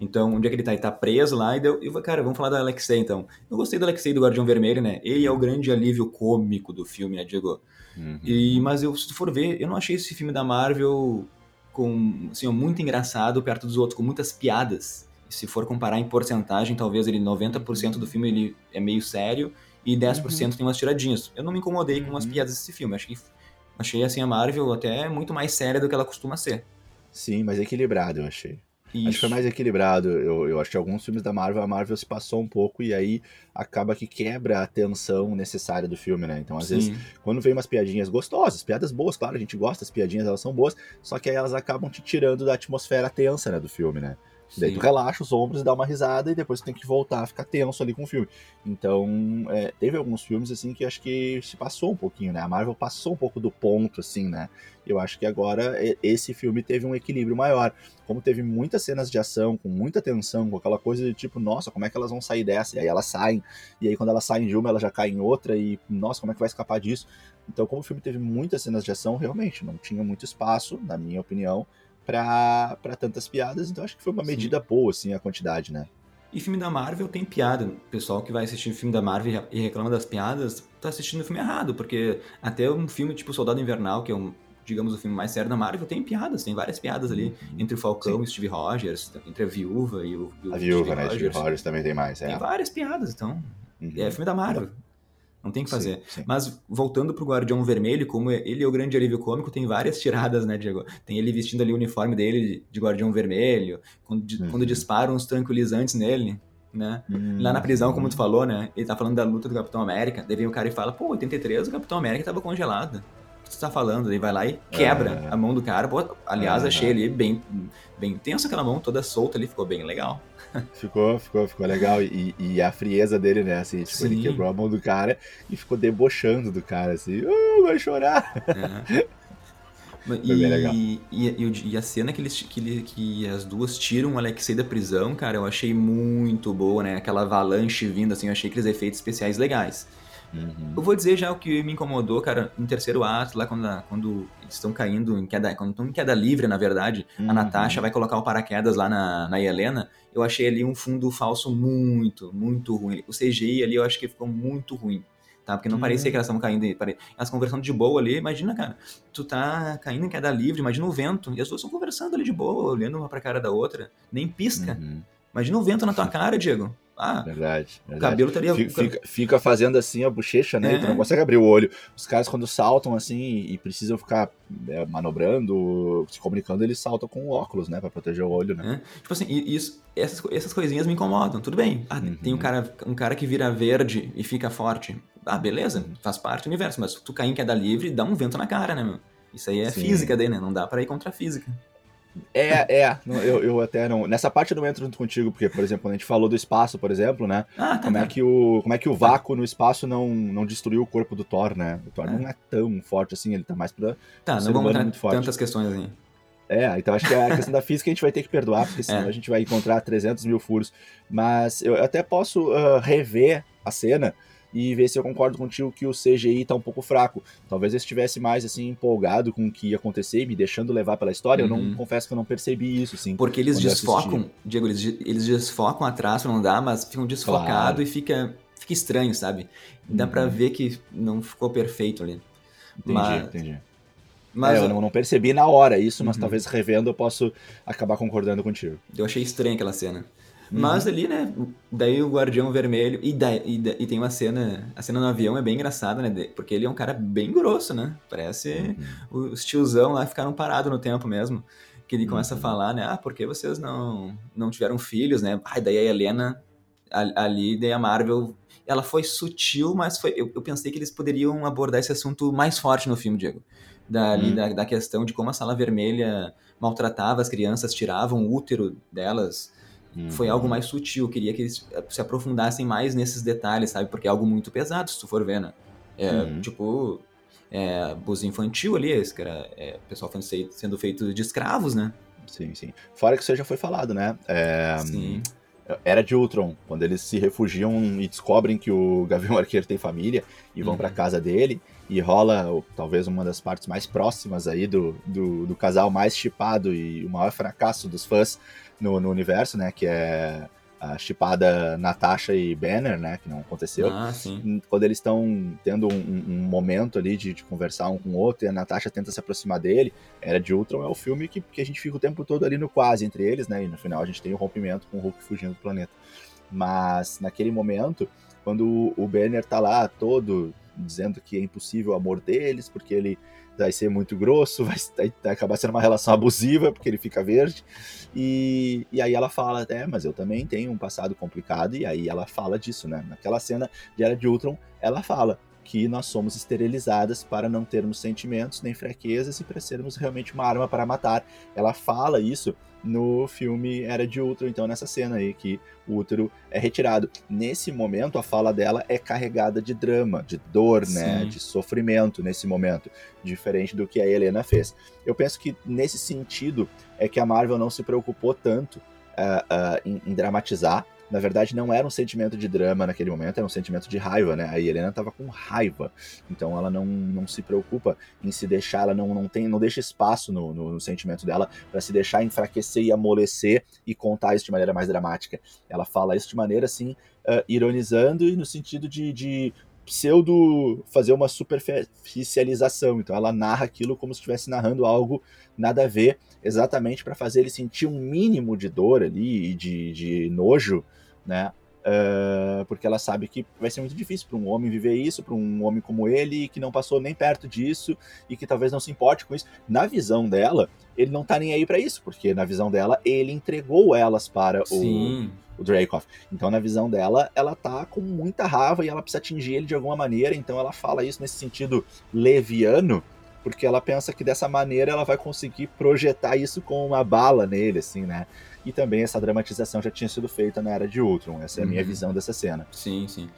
Então, onde é que ele tá? Ele tá preso lá e deu. E, cara, vamos falar do Alexei então. Eu gostei do Alexei do Guardião Vermelho, né? Ele é o grande alívio cômico do filme, né, Diego? Uhum. E, mas eu, se tu for ver, eu não achei esse filme da Marvel com, assim, muito engraçado perto dos outros, com muitas piadas. Se for comparar em porcentagem, talvez ele 90% do filme ele é meio sério e 10% uhum. tem umas tiradinhas. Eu não me incomodei uhum. com as uhum. piadas desse filme. Achei, achei assim a Marvel até muito mais séria do que ela costuma ser. Sim, mas equilibrado, eu achei. Isso. Acho que foi mais equilibrado. Eu, eu acho que alguns filmes da Marvel, a Marvel se passou um pouco e aí acaba que quebra a tensão necessária do filme, né? Então, às Sim. vezes, quando vem umas piadinhas gostosas, piadas boas, claro, a gente gosta das piadinhas, elas são boas, só que aí elas acabam te tirando da atmosfera tensa, né, do filme, né? Sim. Daí tu relaxa os ombros e dá uma risada e depois tu tem que voltar a ficar tenso ali com o filme. Então, é, teve alguns filmes, assim, que acho que se passou um pouquinho, né? A Marvel passou um pouco do ponto, assim, né? Eu acho que agora esse filme teve um equilíbrio maior. Como teve muitas cenas de ação, com muita tensão, com aquela coisa de tipo, nossa, como é que elas vão sair dessa? E aí elas saem, e aí quando elas saem de uma, elas já caem em outra, e nossa, como é que vai escapar disso? Então, como o filme teve muitas cenas de ação, realmente não tinha muito espaço, na minha opinião, para tantas piadas, então acho que foi uma medida Sim. boa, assim, a quantidade, né? E filme da Marvel tem piada. O pessoal que vai assistir filme da Marvel e reclama das piadas, tá assistindo o filme errado, porque até um filme tipo Soldado Invernal, que é um, digamos, o filme mais sério da Marvel, tem piadas, tem várias piadas ali, uhum. entre o Falcão Sim. e o Steve Rogers, entre a Viúva e o, e o A Viúva, Steve né? Rogers. Steve Rogers também tem mais, é. Tem várias piadas, então, uhum. é filme da Marvel. Não tem o que fazer. Sim, sim. Mas voltando pro Guardião Vermelho, como ele é o grande alívio cômico, tem várias tiradas, né, Diego? Tem ele vestindo ali o uniforme dele de Guardião Vermelho, quando, uhum. quando disparam os tranquilizantes nele, né? Uhum. Lá na prisão, como tu falou, né? Ele tá falando da luta do Capitão América, daí vem o cara e fala, pô, 83 o Capitão América tava congelado. Que tu tá falando? Ele vai lá e quebra é. a mão do cara. Pô, aliás, achei ali bem, bem tenso aquela mão toda solta ali, ficou bem legal. Ficou, ficou, ficou legal. E, e, a frieza dele, né? Assim, tipo, ele quebrou a mão do cara e ficou debochando do cara, assim, oh, vai chorar. É. *laughs* Foi e, bem legal. E, e, e, a cena que, eles, que, que as duas tiram o Alexei da prisão, cara, eu achei muito boa, né? Aquela avalanche vindo, assim, eu achei aqueles efeitos especiais legais. Uhum. Eu vou dizer já o que me incomodou, cara, no terceiro ato, lá quando, quando eles estão caindo em queda, quando estão em queda livre, na verdade, uhum. a Natasha vai colocar o paraquedas lá na, na Helena, eu achei ali um fundo falso muito, muito ruim. O CGI ali eu acho que ficou muito ruim. Tá? Porque não uhum. parecia que elas estavam caindo. Elas conversando de boa ali, imagina, cara, tu tá caindo em queda livre, imagina o vento, e as duas estão conversando ali de boa, olhando uma pra cara da outra, nem pisca. Uhum. Imagina o vento na tua *laughs* cara, Diego. Ah, verdade, verdade. O cabelo estaria. Fica, fica, fazendo assim a bochecha, né? É. tu não consegue abrir o olho. Os caras, quando saltam assim e precisam ficar é, manobrando, se comunicando, eles saltam com óculos, né? Pra proteger o olho, né? É. Tipo assim, isso, essas, essas coisinhas me incomodam. Tudo bem. Ah, uhum. tem um cara, um cara que vira verde e fica forte. Ah, beleza, faz parte do universo, mas tu cair em queda livre, dá um vento na cara, né, meu? Isso aí é Sim. física daí, né? Não dá pra ir contra a física. É, é. Eu, eu até não. Nessa parte eu não entro junto contigo, porque, por exemplo, quando a gente falou do espaço, por exemplo, né? Ah, tá, como, tá. É que o, como é que o vácuo no espaço não, não destruiu o corpo do Thor, né? O Thor é. não é tão forte assim, ele tá mais pra. Tá, não vamos entrar tantas questões assim. É, então acho que a questão da física a gente vai ter que perdoar, porque *laughs* senão é. a gente vai encontrar 300 mil furos. Mas eu até posso uh, rever a cena e ver se eu concordo contigo que o CGI tá um pouco fraco. Talvez eu estivesse mais assim empolgado com o que ia acontecer, me deixando levar pela história. Uhum. Eu não uhum. confesso que eu não percebi isso, sim. Porque eles desfocam, Diego, eles, eles desfocam a traço, não dá, mas ficam desfocados claro. e fica, fica estranho, sabe? Dá uhum. para ver que não ficou perfeito ali. Entendi, mas... entendi. Mas é, eu não, não, percebi na hora isso, mas uhum. talvez revendo eu posso acabar concordando contigo. Eu achei estranho aquela cena. Uhum. Mas ali, né, daí o Guardião Vermelho, e, daí, e, e, tem uma cena, a cena no avião é bem engraçada, né, porque ele é um cara bem grosso, né, parece uhum. os tiozão lá ficaram parados no tempo mesmo, que ele começa a uhum. falar, né, ah, por que vocês não, não tiveram filhos, né, ah, daí a Helena, ali, daí a Marvel, ela foi sutil, mas foi, eu, eu pensei que eles poderiam abordar esse assunto mais forte no filme, Diego, da, ali, uhum. da, da questão de como a Sala Vermelha maltratava as crianças, tiravam o útero delas, Uhum. Foi algo mais sutil, eu queria que eles eh, se aprofundassem mais nesses detalhes, sabe? Porque é algo muito pesado, se tu for ver, né? É, uhum. Tipo, é, abuso infantil ali, esse cara, é, o pessoal sendo feito de escravos, né? Sim, sim. Fora que isso já foi falado, né? É, sim. Era de Ultron, quando eles se refugiam e descobrem que o *laughs* Gavião Arqueiro tem família e vão uhum. para casa dele e rola talvez uma das partes mais próximas aí do, do, do casal mais chipado e o maior fracasso dos fãs no, no universo, né? Que é a chipada Natasha e Banner, né? Que não aconteceu. Ah. Quando eles estão tendo um, um, momento ali de, de, conversar um com o outro e a Natasha tenta se aproximar dele, Era de Ultron é o filme que, que a gente fica o tempo todo ali no quase entre eles, né? E no final a gente tem o um rompimento com o Hulk fugindo do planeta. Mas naquele momento, quando o Banner tá lá todo dizendo que é impossível o amor deles, porque ele vai ser muito grosso, *laughs* vai, vai acabar sendo uma relação abusiva, porque ele fica verde. E, e aí ela fala, é, mas eu também tenho um passado complicado, e aí ela fala disso, né? Naquela cena de Era de Ultron, ela fala que nós somos esterilizadas para não termos sentimentos nem fraquezas e para sermos realmente uma arma para matar. Ela fala isso no filme Era de Ultron, então nessa cena aí que o útero é retirado. Nesse momento, a fala dela é carregada de drama, de dor, né, de sofrimento nesse momento, diferente do que a Helena fez. Eu penso que nesse sentido é que a Marvel não se preocupou tanto uh, uh, em, em dramatizar na verdade não era um sentimento de drama naquele momento, era um sentimento de raiva, né? A Helena estava com raiva, então ela não, não se preocupa em se deixar, ela não, não tem, não deixa espaço no, no, no sentimento dela para se deixar enfraquecer e amolecer e contar isso de maneira mais dramática. Ela fala isso de maneira assim, uh, ironizando e no sentido de, de pseudo fazer uma superficialização. Então ela narra aquilo como se estivesse narrando algo nada a ver, exatamente para fazer ele sentir um mínimo de dor ali e de, de nojo né? Uh, porque ela sabe que vai ser muito difícil para um homem viver isso, para um homem como ele, que não passou nem perto disso e que talvez não se importe com isso. Na visão dela, ele não tá nem aí para isso, porque na visão dela, ele entregou elas para o, o Dracoff. Então, na visão dela, ela tá com muita raiva e ela precisa atingir ele de alguma maneira, então ela fala isso nesse sentido leviano, porque ela pensa que dessa maneira ela vai conseguir projetar isso com uma bala nele, assim, né? E também essa dramatização já tinha sido feita na Era de Ultron. Essa é a minha uhum. visão dessa cena. Sim, sim.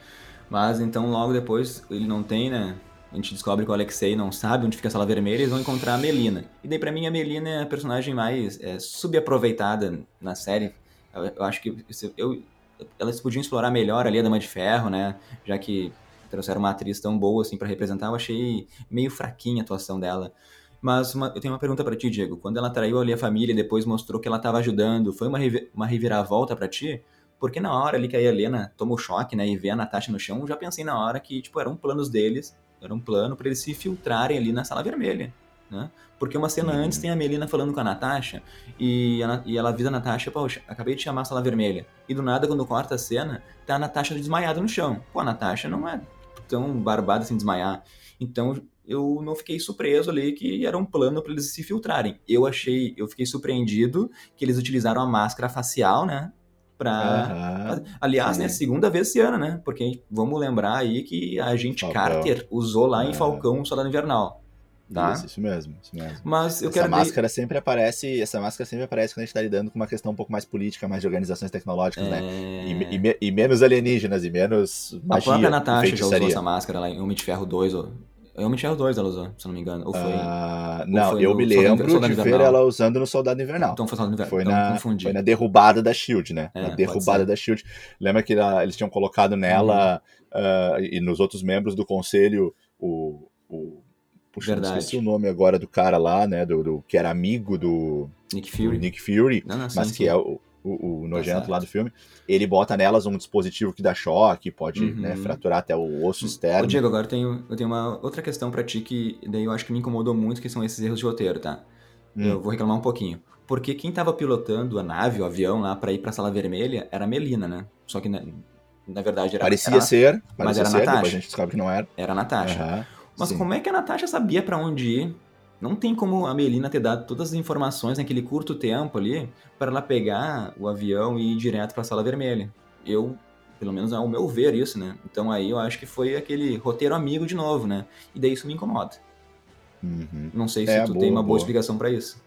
Mas então logo depois ele não tem, né? A gente descobre que o Alexei não sabe onde fica a sala vermelha e eles vão encontrar a Melina. E daí, pra mim, a Melina é a personagem mais é, subaproveitada na série. Eu, eu acho que eu, elas podiam explorar melhor ali a Dama de Ferro, né? Já que trouxeram uma atriz tão boa assim para representar, eu achei meio fraquinha a atuação dela. Mas uma, eu tenho uma pergunta para ti, Diego. Quando ela traiu ali a família e depois mostrou que ela estava ajudando, foi uma, uma reviravolta para ti? Porque na hora ali que a Helena toma o choque, né, e vê a Natasha no chão, eu já pensei na hora que, tipo, eram planos deles, era um plano para eles se filtrarem ali na sala vermelha, né? Porque uma cena uhum. antes tem a Melina falando com a Natasha e, a, e ela avisa a Natasha, poxa, acabei de chamar a sala vermelha. E do nada, quando corta a cena, tá a Natasha desmaiada no chão. Pô, a Natasha não é tão barbada assim desmaiar. Então, eu não fiquei surpreso ali que era um plano para eles se filtrarem. Eu achei, eu fiquei surpreendido que eles utilizaram a máscara facial, né? Pra... Uhum. Aliás, né, segunda vez esse ano, né? Porque vamos lembrar aí que a Falcão. Carter usou lá em Falcão o Soldado Invernal. Tá? Isso, isso mesmo, isso mesmo. Mas eu essa quero máscara ver... sempre aparece, essa máscara sempre aparece quando a gente está lidando com uma questão um pouco mais política, mais de organizações tecnológicas, né? é... né? E, e, e, menos alienígenas e menos magia. A própria Natasha já usou essa máscara lá em Homem de Ferro 2, É Homem de Ferro 2 ela usou, se não me engano. Ou foi. Uh, não, foi eu me lembro de ver ela usando no Soldado Invernal. Então foi Soldado Invernal. Foi, então, na, confundi. foi na derrubada da Shield, né? É, na derrubada da Shield. Lembra que ela- eles tinham colocado nela Uhum. ah, e nos outros membros do conselho o. o puxa, Verdade. esqueci o nome agora do cara lá, né? Do, do- que era amigo do, Nick do Fury. Nick Fury, Não, não, sim, mas sim. que é o, o, o nojento certo. lá do filme. Ele bota nelas um dispositivo que dá choque, pode Uhum. né, fraturar até o osso Ô, externo. Diego, agora eu tenho, eu tenho uma outra questão pra ti que daí eu acho que me incomodou muito, que são esses erros de roteiro, tá? Hum. Eu vou reclamar um pouquinho. Porque quem tava pilotando a nave, o avião lá pra ir pra Sala Vermelha era a Melina, né? Só que na, na verdade era, Parecia era, ser, parecia era a ser, Natasha. a gente descobre que não era. era a Natasha. Aham, Mas sim. como é que a Natasha sabia pra onde ir? Não tem como a Melina ter dado todas as informações naquele curto tempo ali para ela pegar o avião e ir direto pra Sala Vermelha. Eu, pelo menos ao meu ver isso, né? Então aí eu acho que foi aquele roteiro amigo de novo, né? E daí isso me incomoda. Uhum. Não sei se É, tu boa, tem uma boa, boa. explicação pra isso.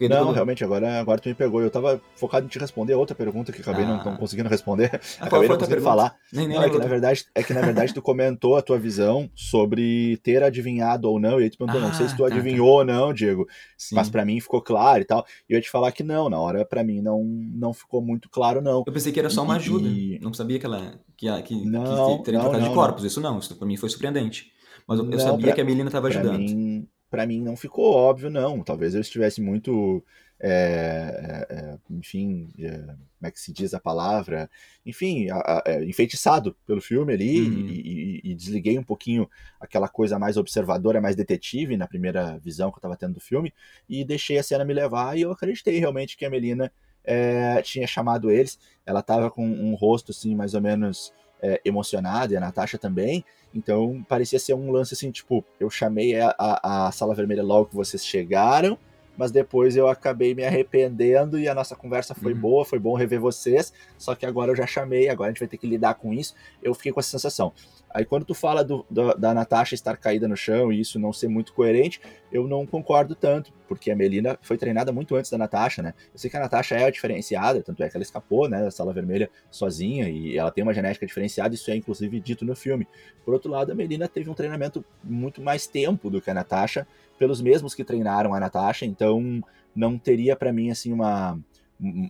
Não, realmente, agora, agora tu me pegou. Eu tava focado em te responder outra pergunta que acabei não, Ah. não conseguindo responder. Ah, acabei não conseguindo falar. Nem, nem Não, é que na verdade, é que na verdade tu comentou a tua visão sobre ter adivinhado ou não. E aí tu perguntou, não sei se tu Ah, tá, adivinhou ou não, Diego. Sim. Mas pra mim ficou claro e tal. E eu ia te falar que não, na hora pra mim não, não ficou muito claro, não. Eu pensei que era só uma ajuda. e- Não sabia que ela que, que, Não, que teria não, trocado de não, corpos. Isso não, isso pra mim foi surpreendente. Mas eu, eu Não, sabia pra- que a Melina tava ajudando. mim, pra mim não ficou óbvio, não. Talvez eu estivesse muito, é, é, é, enfim, é, como é que se diz a palavra? Enfim, a- a- é, enfeitiçado pelo filme ali Uhum. e, e- e desliguei um pouquinho aquela coisa mais observadora, mais detetive na primeira visão que eu tava tendo do filme e deixei a cena me levar e eu acreditei realmente que a Melina é, tinha chamado eles. Ela tava com um rosto assim mais ou menos é, emocionado e a Natasha também. Então parecia ser um lance assim, tipo, eu chamei a, a, a sala vermelha logo que vocês chegaram, mas depois eu acabei me arrependendo e a nossa conversa foi Uhum. boa, foi bom rever vocês, só que agora eu já chamei, agora a gente vai ter que lidar com isso. Eu fiquei com essa sensação. Aí quando tu fala do, do- da Natasha estar caída no chão e isso não ser muito coerente, eu não concordo tanto, porque a Melina foi treinada muito antes da Natasha, né? Eu sei que a Natasha é diferenciada, tanto é que ela escapou, né, da sala vermelha sozinha e ela tem uma genética diferenciada, isso é inclusive dito no filme. Por outro lado, a Melina teve um treinamento muito mais tempo do que a Natasha, pelos mesmos que treinaram a Natasha, então não teria pra mim assim uma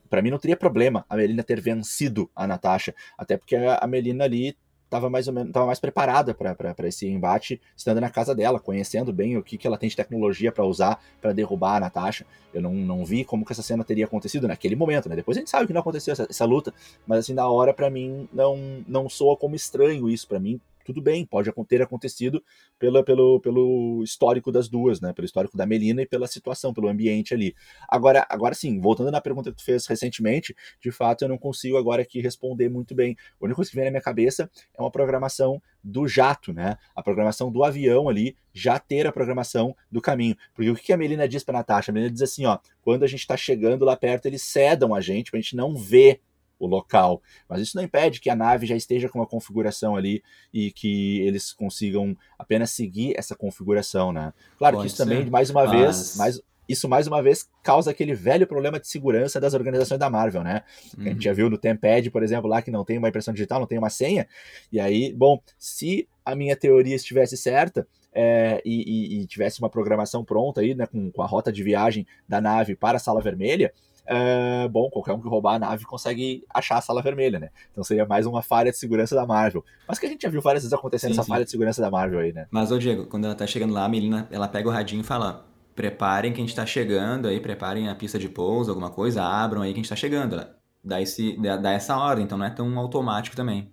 Pra mim não teria problema a Melina ter vencido a Natasha, até porque a Melina ali estava mais ou menos tava mais preparada para esse embate, estando na casa dela, conhecendo bem o que, que ela tem de tecnologia para usar para derrubar a Natasha. Eu não, não vi como que essa cena teria acontecido naquele momento, né? Depois a gente sabe que não aconteceu essa, essa luta, mas assim na hora pra mim não não soa como estranho isso para mim. Tudo bem, pode ter acontecido pela, pelo, pelo histórico das duas, né? Pelo histórico da Melina e pela situação, pelo ambiente ali. Agora, agora sim, voltando na pergunta que tu fez recentemente, de fato eu não consigo agora aqui responder muito bem. A única coisa que vem na minha cabeça é uma programação do jato, né? A programação do avião ali já ter a programação do caminho. Porque o que a Melina diz pra Natasha? A Melina diz assim, ó, quando a gente tá chegando lá perto, eles cedam a gente pra gente não ver o local. Mas isso não impede que a nave já esteja com uma configuração ali e que eles consigam apenas seguir essa configuração, né? Claro Pode que isso também, ser. mais uma vez, Mas- mais, isso mais uma vez causa aquele velho problema de segurança das organizações da Marvel, né? Que a gente já viu no Tempad, por exemplo, lá que não tem uma impressão digital, não tem uma senha. E aí, bom, se a minha teoria estivesse certa é, e, e- e tivesse uma programação pronta aí, né, com, com a rota de viagem da nave para a sala vermelha, é, bom, qualquer um que roubar a nave consegue achar a sala vermelha, né? Então seria mais uma falha de segurança da Marvel. Mas que a gente já viu várias vezes acontecendo Sim, essa sim. falha de segurança da Marvel aí, né? Mas, ô Diego, quando ela tá chegando lá, a Melina, ela pega o radinho e fala: preparem que a gente tá chegando aí, preparem a pista de pouso, alguma coisa, abram aí que a gente tá chegando. Ela dá, esse, dá, essa ordem, então não é tão automático também.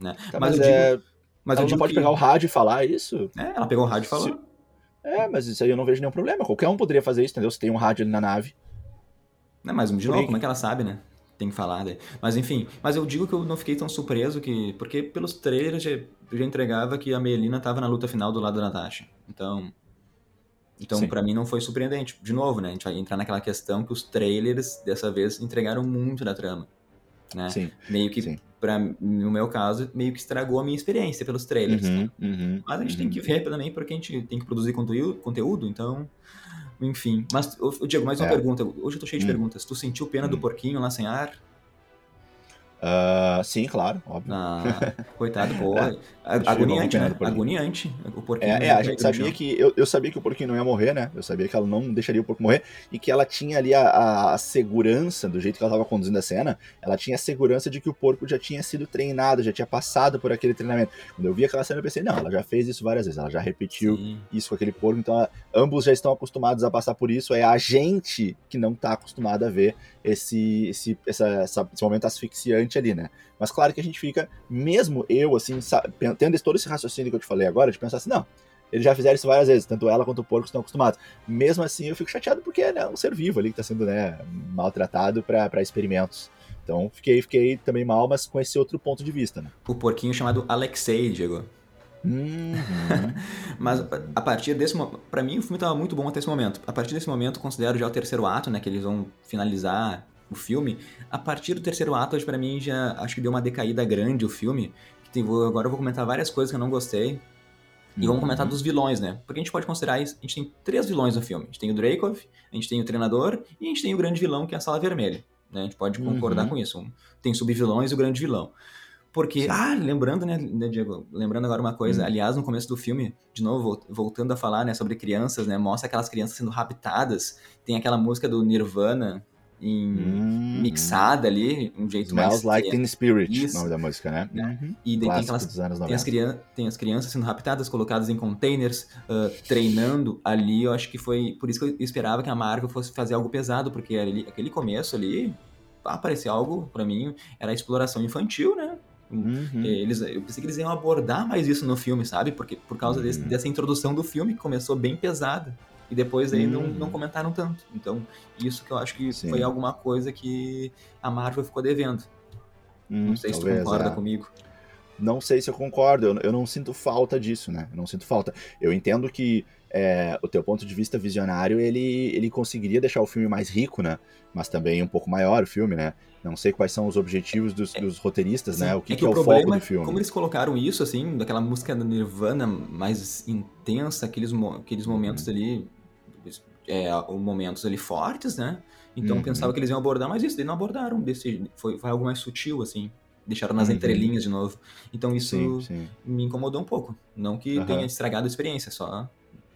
Né? Tá, mas, mas eu é, digo. Mas ela eu digo pode que- pegar o rádio e falar isso? É, ela pegou o rádio e falou. Se- É, mas isso aí eu não vejo nenhum problema. Qualquer um poderia fazer isso, entendeu? Se tem um rádio ali na nave. Né, mas de Por novo, aí. como é que ela sabe, né? Tem que falar daí. Mas enfim, mas eu digo que eu não fiquei tão surpreso que. Porque pelos trailers já, já entregava que a Melina tava na luta final do lado da Natasha. Então. Então, pra mim, não foi surpreendente. De novo, né? A gente vai entrar naquela questão que os trailers, dessa vez, entregaram muito da trama. Né? Sim. Meio que, sim. pra, no meu caso, meio que estragou a minha experiência pelos trailers. né? Uhum, uhum, Mas a gente uhum. tem que ver também, porque a gente tem que produzir conteúdo, conteúdo então. Enfim. Mas, ô, ô, Diego, mais uma É. pergunta. Hoje eu tô cheio de Hum. perguntas. Tu sentiu pena do Hum. porquinho lá sem ar? Uh, sim, claro, óbvio. Ah, *laughs* coitado, pô. É, agoniante, né? Agoniante. O porquinho. É, é a gente sabia que. Eu, eu sabia que o porquinho não ia morrer, né? Eu sabia que ela não deixaria o porco morrer. E que ela tinha ali a, a, a segurança, do jeito que ela estava conduzindo a cena, ela tinha a segurança de que o porco já tinha sido treinado, já tinha passado por aquele treinamento. Quando eu vi aquela cena, eu pensei, não, ela já fez isso várias vezes, ela já repetiu Sim. isso com aquele porco, então ela, ambos já estão acostumados a passar por isso. É a gente que não está acostumado a ver esse, esse, essa, essa, esse momento asfixiante ali, né? Mas claro que a gente fica, mesmo eu, assim, tendo todo esse raciocínio que eu te falei agora, de pensar assim, não, eles já fizeram isso várias vezes, tanto ela quanto o porco estão acostumados. Mesmo assim, eu fico chateado porque é né, um ser vivo ali que está sendo né, maltratado para experimentos. Então, fiquei, fiquei também mal, mas com esse outro ponto de vista, né? O porquinho chamado Alexei, Diego. Uhum. *laughs* mas a partir desse momento, pra mim o filme tava muito bom até esse momento. A partir desse momento, considero já o terceiro ato, né? Que eles vão finalizar o filme. A partir do terceiro ato, hoje para mim já acho que deu uma decaída grande o filme. Que tem, agora eu vou comentar várias coisas que eu não gostei. E vamos comentar uhum. dos vilões, né? Porque a gente pode considerar isso. A gente tem três vilões no filme. A gente tem o Dracov, a gente tem o treinador e a gente tem o grande vilão, que é a Sala Vermelha. Né? A gente pode concordar uhum. com isso. Tem subvilões e o grande vilão. Porque, Sim. ah, lembrando, né, né, Diego, lembrando agora uma coisa, hum. aliás, no começo do filme, de novo, voltando a falar, né, sobre crianças, né, mostra aquelas crianças sendo raptadas, tem aquela música do Nirvana, em, hum. mixada ali, um jeito Smells mais... Like Teen Spirit, o nome da música, né? Uhum. E daí tem, aquelas, tem, as crianças, tem as crianças sendo raptadas, colocadas em containers, uh, treinando ali, eu acho que foi, por isso que eu esperava que a Marvel fosse fazer algo pesado, porque ali, aquele começo ali, ah, parecia algo, para mim, era exploração infantil, né? Uhum. Eles, eu pensei que eles iam abordar mais isso no filme, sabe? Porque por causa uhum. desse, dessa introdução do filme, que começou bem pesada. E depois aí uhum. não, não comentaram tanto. Então, isso que eu acho que Sim. foi alguma coisa que a Marvel ficou devendo. não sei talvez, se tu concorda é. comigo. Não sei se eu concordo, eu, eu não sinto falta disso, né? Eu não sinto falta. Eu entendo que é, o teu ponto de vista visionário, ele, ele conseguiria deixar o filme mais rico, né? Mas também um pouco maior o filme, né? Não sei quais são os objetivos dos, dos roteiristas, Sim. né? O que é, que, que é o, foco do filme. Como eles colocaram isso, assim, daquela música do Nirvana mais intensa, aqueles, aqueles momentos uhum. ali, é, momentos ali fortes, né? Então uhum. pensava que eles iam abordar mais isso, eles não abordaram, desse, foi, foi algo mais sutil, assim. Deixaram nas uhum. entrelinhas de novo. Então isso sim, sim. me incomodou um pouco. Não que tenha estragado a experiência, só.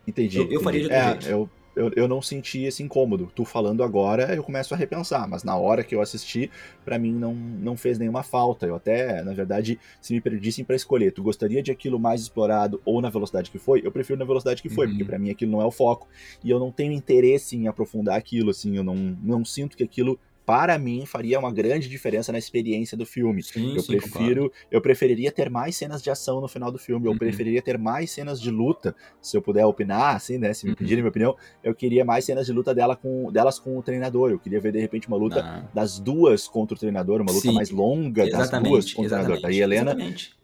Entendi. Eu, eu entendi. faria de outro é, jeito. Eu eu, eu não senti esse incômodo. Tu falando agora, eu começo a repensar, mas na hora que eu assisti, para mim não, não fez nenhuma falta. Eu até, na verdade, se me pedissem para escolher, tu gostaria de aquilo mais explorado ou na velocidade que foi? Eu prefiro na velocidade que foi, uhum. porque para mim aquilo não é o foco. E eu não tenho interesse em aprofundar aquilo, assim, eu não, não sinto que aquilo para mim faria uma grande diferença na experiência do filme. Sim, eu sim, prefiro, claro. eu preferiria ter mais cenas de ação no final do filme, eu uhum. preferiria ter mais cenas de luta, se eu puder opinar, assim, né, se me uhum. pedirem minha opinião, eu queria mais cenas de luta dela com, delas com o treinador, eu queria ver de repente uma luta ah. das duas contra o treinador, uma luta sim. mais longa das duas contra o treinador. Daí Helena,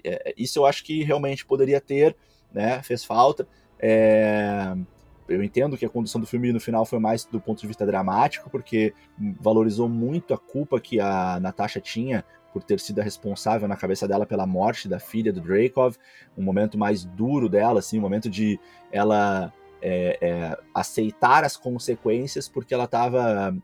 é, isso eu acho que realmente poderia ter, né, fez falta. É eu entendo que a condução do filme no final foi mais do ponto de vista dramático, porque valorizou muito a culpa que a Natasha tinha por ter sido a responsável na cabeça dela pela morte da filha do Dracov, um momento mais duro dela, assim, um momento de ela é, é, aceitar as consequências porque ela estava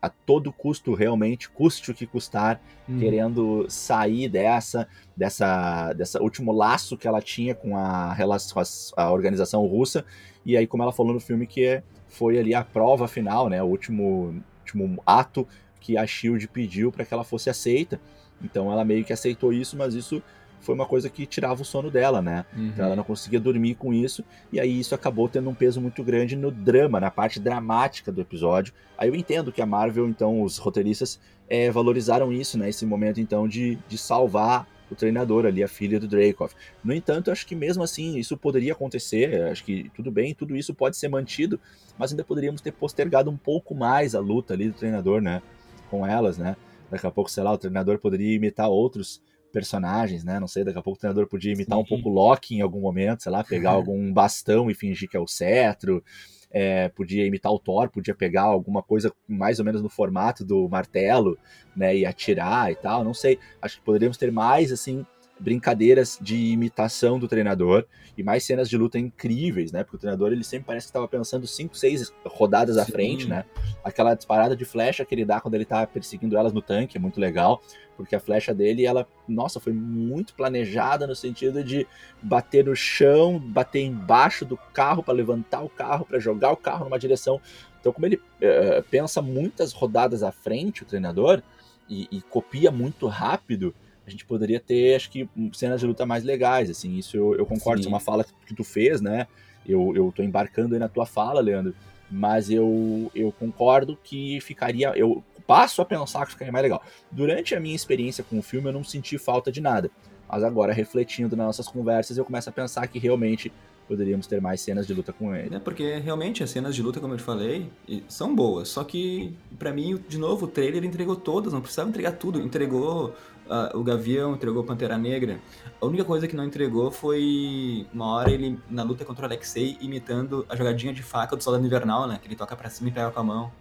a todo custo realmente, custe o que custar, uhum. querendo sair dessa, dessa, dessa último laço que ela tinha com a, relação, a organização russa e aí, como ela falou no filme, que foi ali a prova final, né? O último, último ato que a Shield pediu para que ela fosse aceita. Então ela meio que aceitou isso, mas isso foi uma coisa que tirava o sono dela, né? Uhum. Então ela não conseguia dormir com isso, e aí isso acabou tendo um peso muito grande no drama, na parte dramática do episódio. Aí eu entendo que a Marvel, então, os roteiristas é, valorizaram isso, né? Esse momento, então, de, de salvar o treinador ali, a filha do Dreykov. No entanto, acho que mesmo assim isso poderia acontecer, acho que tudo bem, tudo isso pode ser mantido, mas ainda poderíamos ter postergado um pouco mais a luta ali do treinador, né, com elas, né? Daqui a pouco, sei lá, o treinador poderia imitar outros personagens, né? Não sei, daqui a pouco o treinador podia imitar Sim. um pouco Loki em algum momento, sei lá, pegar *laughs* algum bastão e fingir que é o cetro é, podia imitar o Thor, podia pegar alguma coisa mais ou menos no formato do martelo, né, e atirar e tal, não sei. Acho que poderíamos ter mais, assim, brincadeiras de imitação do treinador e mais cenas de luta incríveis, né? Porque o treinador ele sempre parece que estava pensando cinco, seis rodadas à Sim. frente, né? Aquela disparada de flecha que ele dá quando ele tá perseguindo elas no tanque é muito legal, porque a flecha dele, ela, nossa, foi muito planejada no sentido de bater no chão, bater embaixo do carro para levantar o carro, para jogar o carro numa direção. Então, como ele eh, pensa muitas rodadas à frente, o treinador, e, e copia muito rápido, a gente poderia ter, acho que, cenas de luta mais legais, assim, isso eu, eu concordo, Sim. isso é uma fala que tu fez, né, eu, eu tô embarcando aí na tua fala, Leandro, mas eu, eu concordo que ficaria, eu passo a pensar que ficaria mais legal. Durante a minha experiência com o filme, eu não senti falta de nada, mas agora, refletindo nas nossas conversas, eu começo a pensar que realmente poderíamos ter mais cenas de luta com ele. É porque realmente as cenas de luta, como eu te falei, são boas. Só que, pra mim, de novo, o trailer entregou todas, não precisava entregar tudo. Entregou ah, o Gavião, entregou Pantera Negra. A única coisa que não entregou foi uma hora ele na luta contra o Alexei imitando a jogadinha de faca do Soldado Invernal, né? Que ele toca pra cima e pega com a mão.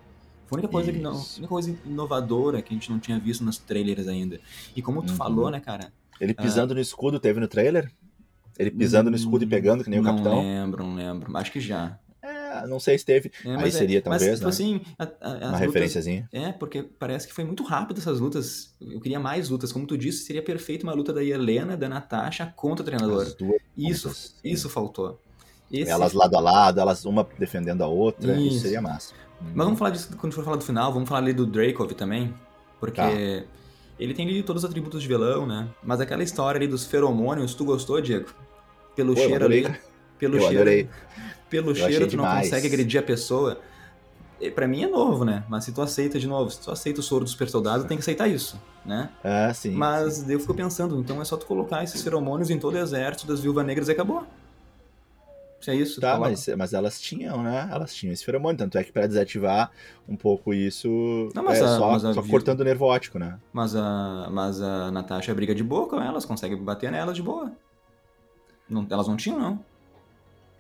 Foi a única coisa, que não, única coisa inovadora que a gente não tinha visto nos trailers ainda. E como tu Uhum. falou, né, cara? Ele pisando no escudo, teve no trailer? Ele pisando no escudo e pegando, que nem o não capitão? lembro, não lembro. Acho que já. É, não sei se teve. É, Aí mas é- seria, mas, talvez, tipo né? assim, a- a- Uma lutas- referenciazinha. É, porque parece que foi muito rápido essas lutas. Eu queria mais lutas. Como tu disse, seria perfeito uma luta da Helena, da Natasha contra o treinador. As duas Isso, isso faltou. Esse- Elas lado a lado, elas uma defendendo a outra, isso, Isso. seria massa. Mas vamos falar disso quando for falar do final, vamos falar ali do Dracov também. Porque Tá. ele tem ali todos os atributos de vilão, né? Mas aquela história ali dos feromônios, tu gostou, Diego? Pelo Pô, cheiro ali. Pelo Eu cheiro. adorei. Pelo Eu cheiro, tu não demais. consegue agredir a pessoa. E Pra mim é novo, né? Mas se tu aceita de novo, se tu aceita o soro do super soldado, tem que aceitar isso, né? É, sim. Mas sim. eu fico pensando, então é só tu colocar esses feromônios em todo o exército das viúvas negras e acabou. Se é isso, Tá, mas, mas elas tinham, né? Elas tinham esse feromônio. Tanto é que pra desativar um pouco isso, Não, mas é a- só, mas a só cortando o nervo óptico, né? Mas a, mas a Natasha briga de boa com elas, consegue bater nelas de boa. Não- elas não tinham, não.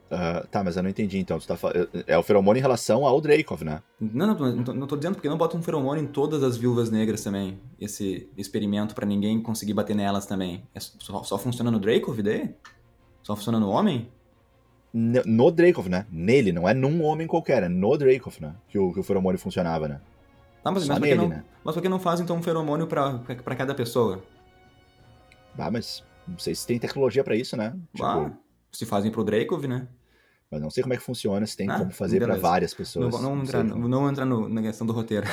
Ah, tá, mas eu não entendi. Então, tu tá fal- é o feromônio em relação ao Dracov, né? Não, não, não, tô- não tô dizendo porque não bota um feromônio em todas as viúvas negras também. Esse experimento pra ninguém conseguir bater nelas também. É só, só funciona no Dracov daí? Só funciona no homem? N- No Dracov, né? Nele, não é num homem qualquer, é no Dracov, né? Que o, que o feromônio funcionava, né? Tá, mas, mas, por que nele, não, né? mas por que não faz então um feromônio pra cada pessoa? Ah, mas não sei se tem tecnologia pra isso, né? Tipo, Ah, se fazem pro Dracov, né? Mas não sei como é que funciona, se tem Ah, como fazer beleza. várias Não, pessoas. não, não entrar, não, não entrar no- na questão do roteiro.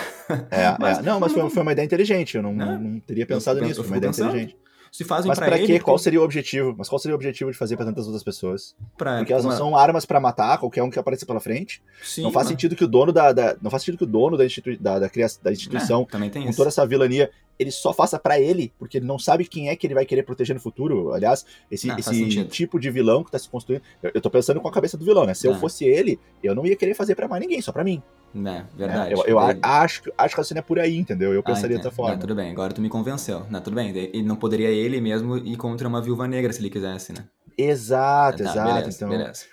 É, *laughs* Mas- é, não, mas foi, foi uma ideia inteligente, eu não, Né? não teria pensado eu nisso, fico foi uma ideia pensando. inteligente. Se fazem Mas pra pra ele... quê? Qual seria o objetivo? Mas qual seria o objetivo de fazer pra tantas outras pessoas? pra- Porque elas não uma- são armas pra matar qualquer um que apareça pela frente. Sim, não faz mas- sentido que o dono da, da- não faz sentido que o dono da, institui, da, da, da instituição, É, com isso. toda essa vilania, ele só faça pra ele, porque ele não sabe quem é que ele vai querer proteger no futuro. Aliás, esse, Ah, faz esse tipo de vilão que tá se construindo, eu, eu tô pensando com a cabeça do vilão, né? Se eu Ah. fosse ele, eu não ia querer fazer pra mais ninguém, só pra mim. É, né? verdade. Eu, eu Daí- acho, que- acho que a cena é por aí, entendeu? Eu Ah, pensaria entendo. dessa forma. Não, tudo bem, agora tu me convenceu. Não, tudo bem. Ele não poderia ele mesmo ir contra uma viúva negra se ele quisesse, né? Exato, Tá, exato. beleza, então, beleza.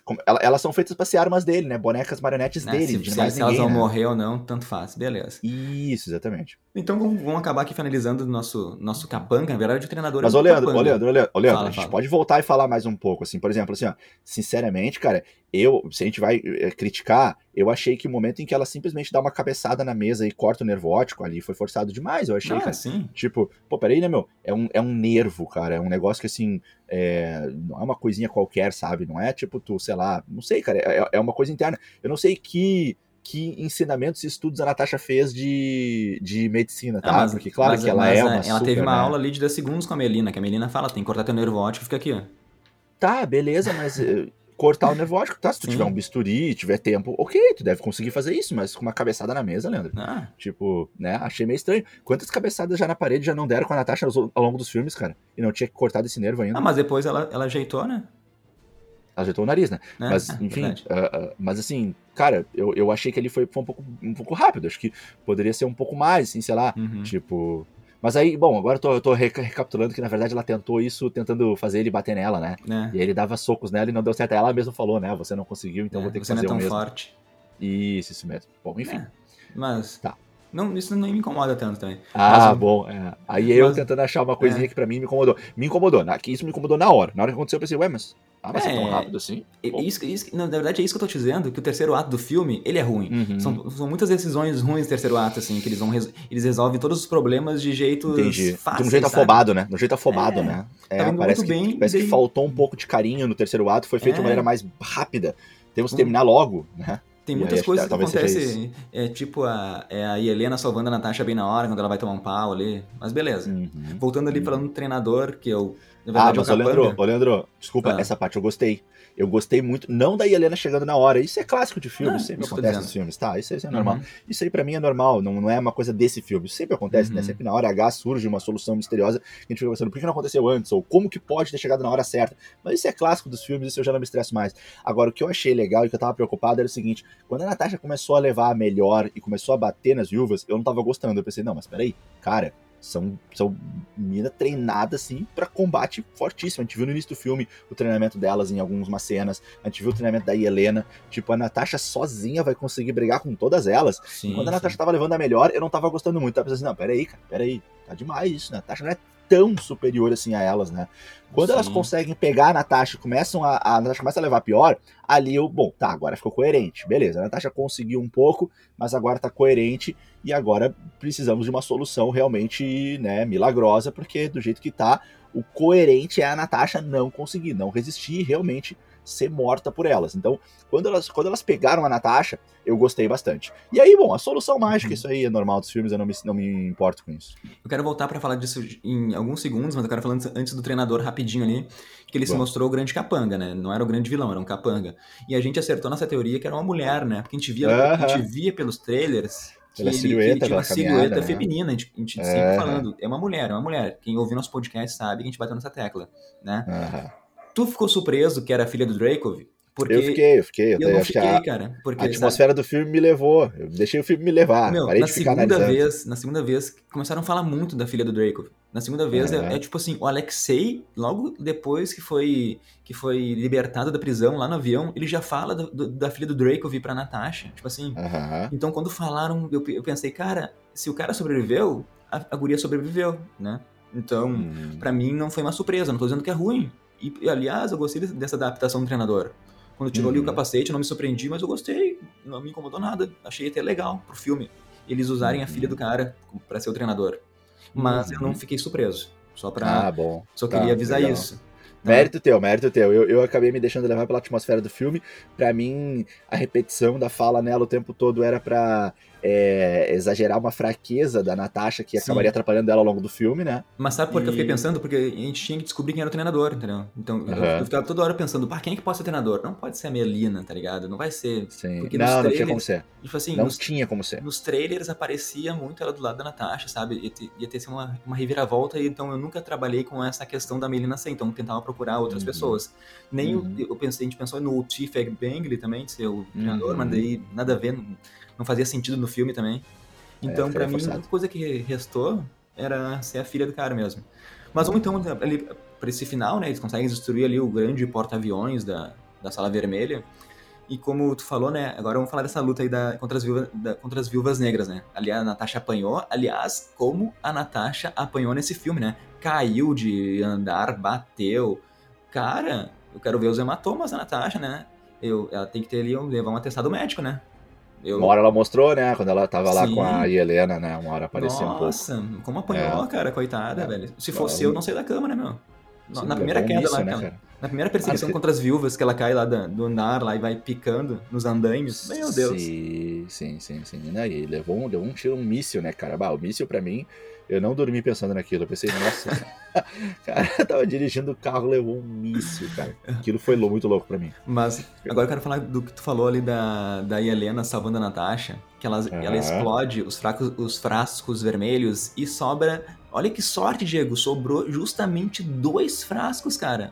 elas são feitas pra ser armas dele, né? Bonecas marionetes Né, dele, se, de se- se elas ninguém, vão né? morrer ou não, tanto faz. Beleza. Isso, exatamente. Então vamos, vamos acabar aqui finalizando o nosso, nosso capanga. Na verdade, o treinador Mas, é ô capanga. Leandro, ô Leandro, a gente fala. pode voltar e falar mais um pouco, assim, por exemplo, assim, ó, sinceramente, cara, eu, se a gente vai eh, criticar, eu achei que o momento em que ela simplesmente dá uma cabeçada na mesa e corta o nervo óptico ali foi forçado demais, eu achei, Ah, cara. sim. Tipo, pô, peraí, né, meu? É um, é um nervo, cara. É um negócio que, assim, é, não é uma coisinha qualquer, sabe? Não é tipo tu, sei lá, não sei, cara. É, é uma coisa interna. Eu não sei que, que ensinamentos e estudos a Natasha fez de, de medicina, tá? Ah, mas- Porque, claro, mas- que ela é ah, uma. Ela super, teve uma né? aula ali de 10 segundos com a Melina, que a Melina fala, tem que cortar teu nervo óptico, fica aqui, ó. Tá, beleza, mas eh, cortar o nervo óptico, tá? Se tu Sim. tiver um bisturi, tiver tempo, ok, tu deve conseguir fazer isso, mas com uma cabeçada na mesa, Leandro. Ah, Tipo, né? Achei meio estranho. Quantas cabeçadas já na parede já não deram com a Natasha ao longo dos filmes, cara? E não tinha cortado esse nervo ainda. ah, mas depois ela, ela ajeitou, né? Ajeitou o nariz, né? Né? Mas, Ah, enfim, verdade. ah, ah, mas assim, cara, eu, eu achei que ele foi, foi um, pouco, um pouco rápido. Acho que poderia ser um pouco mais, assim, sei lá. Uhum. Tipo. Mas aí, bom, agora eu tô, eu tô reca- recapitulando que na verdade ela tentou isso tentando fazer ele bater nela, né? Né? E aí ele dava socos nela e não deu certo. Ela mesma falou, né? Você não conseguiu, então É, vou ter que você não fazer é tão o mesmo. forte. Isso, isso mesmo. Bom, enfim. É, Mas, Tá. Não, isso não me incomoda tanto também. Ah, mas, bom. É. Aí eu tentando achar uma coisinha é. que pra mim me incomodou. Me incomodou. Que isso me incomodou na hora. Na hora que aconteceu, eu pensei, ué, mas ah, mas é, é tão rápido assim? Isso, isso, na verdade, é isso que eu tô te dizendo, que o terceiro ato do filme, ele é ruim. Uhum. São, são muitas decisões ruins no terceiro ato, assim, que eles vão eles resolvem todos os problemas de jeito Entendi. De um jeito sabe? afobado, né? De um jeito afobado, é, né? É, parece, que, bem, parece que faltou um pouco de carinho no terceiro ato, foi feito de uma é. maneira mais rápida. Temos que terminar logo, né? Tem muitas coisas que, acontecem. É tipo a, é a Helena salvando a Natasha bem na hora, quando ela vai tomar um pau ali. Mas beleza. Uhum. Voltando ali uhum. falando do treinador, que eu. Verdade, ah, mas, ô Leandro, ô Leandro, desculpa, ah. essa parte eu gostei. Eu gostei muito, não da Helena chegando na hora. Isso é clássico de filme, ah, sempre acontece nos filmes, tá? Isso, isso é normal. Uhum. Isso aí para mim é normal, não, não é uma coisa desse filme. Isso sempre acontece, né? uhum. né? Sempre na hora H surge uma solução misteriosa que a gente fica pensando, por que não aconteceu antes? Ou como que pode ter chegado na hora certa? Mas isso é clássico dos filmes, isso eu já não me estresso mais. Agora, o que eu achei legal e que eu tava preocupado era o seguinte: quando a Natasha começou a levar a melhor e começou a bater nas viúvas, eu não tava gostando. Eu pensei, não, mas peraí, cara são, são mina treinada assim para combate fortíssimo. A gente viu no início do filme o treinamento delas em algumas cenas. A gente viu o treinamento da Helena. Tipo, a Natasha sozinha vai conseguir brigar com todas elas. Sim, Quando a Natasha sim. tava levando a melhor, eu não tava gostando muito. Tava pensando assim, não, peraí, cara, peraí. Tá demais isso. Natasha não é tão superior assim a elas, né? Quando Sim. elas conseguem pegar a Natasha e começam a, a Natasha começa a levar pior, ali eu, bom, tá, agora ficou coerente. Beleza, a Natasha conseguiu um pouco, mas agora tá coerente e agora precisamos de uma solução realmente, né, milagrosa, porque do jeito que tá, o coerente é a Natasha não conseguir, não resistir realmente ser morta por elas. Então, quando elas, quando elas pegaram a Natasha, eu gostei bastante. E aí, bom, a solução mágica, uhum. isso aí é normal dos filmes, eu não me, não me importo com isso. Eu quero voltar para falar disso em alguns segundos, mas eu quero falar antes do treinador rapidinho ali, que ele Bom. se mostrou o grande capanga, né? Não era o grande vilão, era um capanga. E a gente acertou nessa teoria que era uma mulher, né? Porque a gente via, uh -huh. a gente via pelos trailers que ele, silhueta, ele tinha uma silhueta né? feminina, a gente, a gente sempre falando, é uma mulher, é uma mulher. Quem ouviu nosso podcast sabe que a gente bateu nessa tecla, né? Uh -huh. Tu ficou surpreso que era a filha do Dracov? Porque eu fiquei, eu fiquei. Eu, eu fiquei, a, cara. Porque, a atmosfera sabe? do filme me levou. Eu deixei o filme me levar. Meu, parei na de ficar segunda vez, Na segunda vez, começaram a falar muito da filha do Draco. Na segunda vez, é. É, é, tipo assim, o Alexei, logo depois que foi que foi libertado da prisão lá no avião, ele já fala do, do, da filha do Draco vir pra Natasha. Tipo assim. Então, quando falaram, eu, eu pensei, cara, se o cara sobreviveu, a, a guria sobreviveu, né? Então, hum. para mim não foi uma surpresa, não tô dizendo que é ruim. E, aliás, eu gostei dessa adaptação do treinador. Quando tirou uhum. ali o uhum. capacete, não me surpreendi, mas eu gostei. Não me incomodou nada. Achei até legal pro filme. Eles usarem uhum. a filha do cara para ser o treinador. Mas uhum. eu não uhum. fiquei surpreso. Só pra. Ah, bom. Só queria tá, avisar legal. isso. Tá. Mérito teu, mérito teu. Eu, eu acabei me deixando levar pela atmosfera do filme. Para mim, a repetição da fala nela o tempo todo era para é, exagerar uma fraqueza da Natasha que Sim. acabaria atrapalhando ela ao longo do filme, né? Mas sabe por que e... eu fiquei pensando? Porque a gente tinha que descobrir quem era o treinador, entendeu? Então uhum. eu, ficava toda hora pensando, pá, quem é que pode ser treinador? Não pode ser a Melina, tá ligado? Não vai ser. Sim. Porque não, trailers, não tinha como ser. Tipo assim, não nos, tinha como ser. Nos trailers aparecia muito ela do lado da Natasha, sabe? Ia ter, ia ter assim, uma, uma reviravolta, então eu nunca trabalhei com essa questão da Melina ser, então eu tentava procurar outras uhum. pessoas. Nem uhum. eu, eu pensei, a gente pensou no Egg Bangley também, de ser o treinador, mas uhum. daí nada a ver, não, não fazia sentido no filme também. Então, é, para mim, a única coisa que restou era ser a filha do cara mesmo. Mas vamos então ali para esse final, né? Eles conseguem destruir ali o grande porta-aviões da, da Sala Vermelha. E como tu falou, né? Agora vamos falar dessa luta aí da, contra, as viúvas, da, contra as viúvas negras, né? Ali a Natasha apanhou. Aliás, como a Natasha apanhou nesse filme, né? Caiu de andar, bateu. Cara, eu quero ver os hematomas da Natasha, né? Eu, ela tem que ter ali, levar um atestado médico, né? Eu... Uma hora ela mostrou, né? Quando ela tava Sim. lá com a Helena, né? Uma hora apareceu Nossa, um pouco. Nossa, como apanhou, é. cara, coitada, é. velho. Se fosse eu, não sei da cama, né, meu? Sim, na primeira queda isso, lá, né, cara? Na primeira perseguição contra as viúvas, que ela cai lá do andar lá e vai picando nos andaimes. Meu Deus. Sim, sim, sim, sim. E levou um, levou um tiro, um míssil, né, cara? Bah, o míssil pra mim, eu não dormi pensando naquilo. Eu pensei, nossa, *laughs* cara, tava dirigindo o carro, levou um míssil, cara. Aquilo foi muito louco pra mim. Mas agora eu quero falar do que tu falou ali da, da Helena salvando a Natasha, que ela, ela explode os, fracos, os frascos vermelhos e sobra. Olha que sorte, Diego, sobrou justamente dois frascos, cara.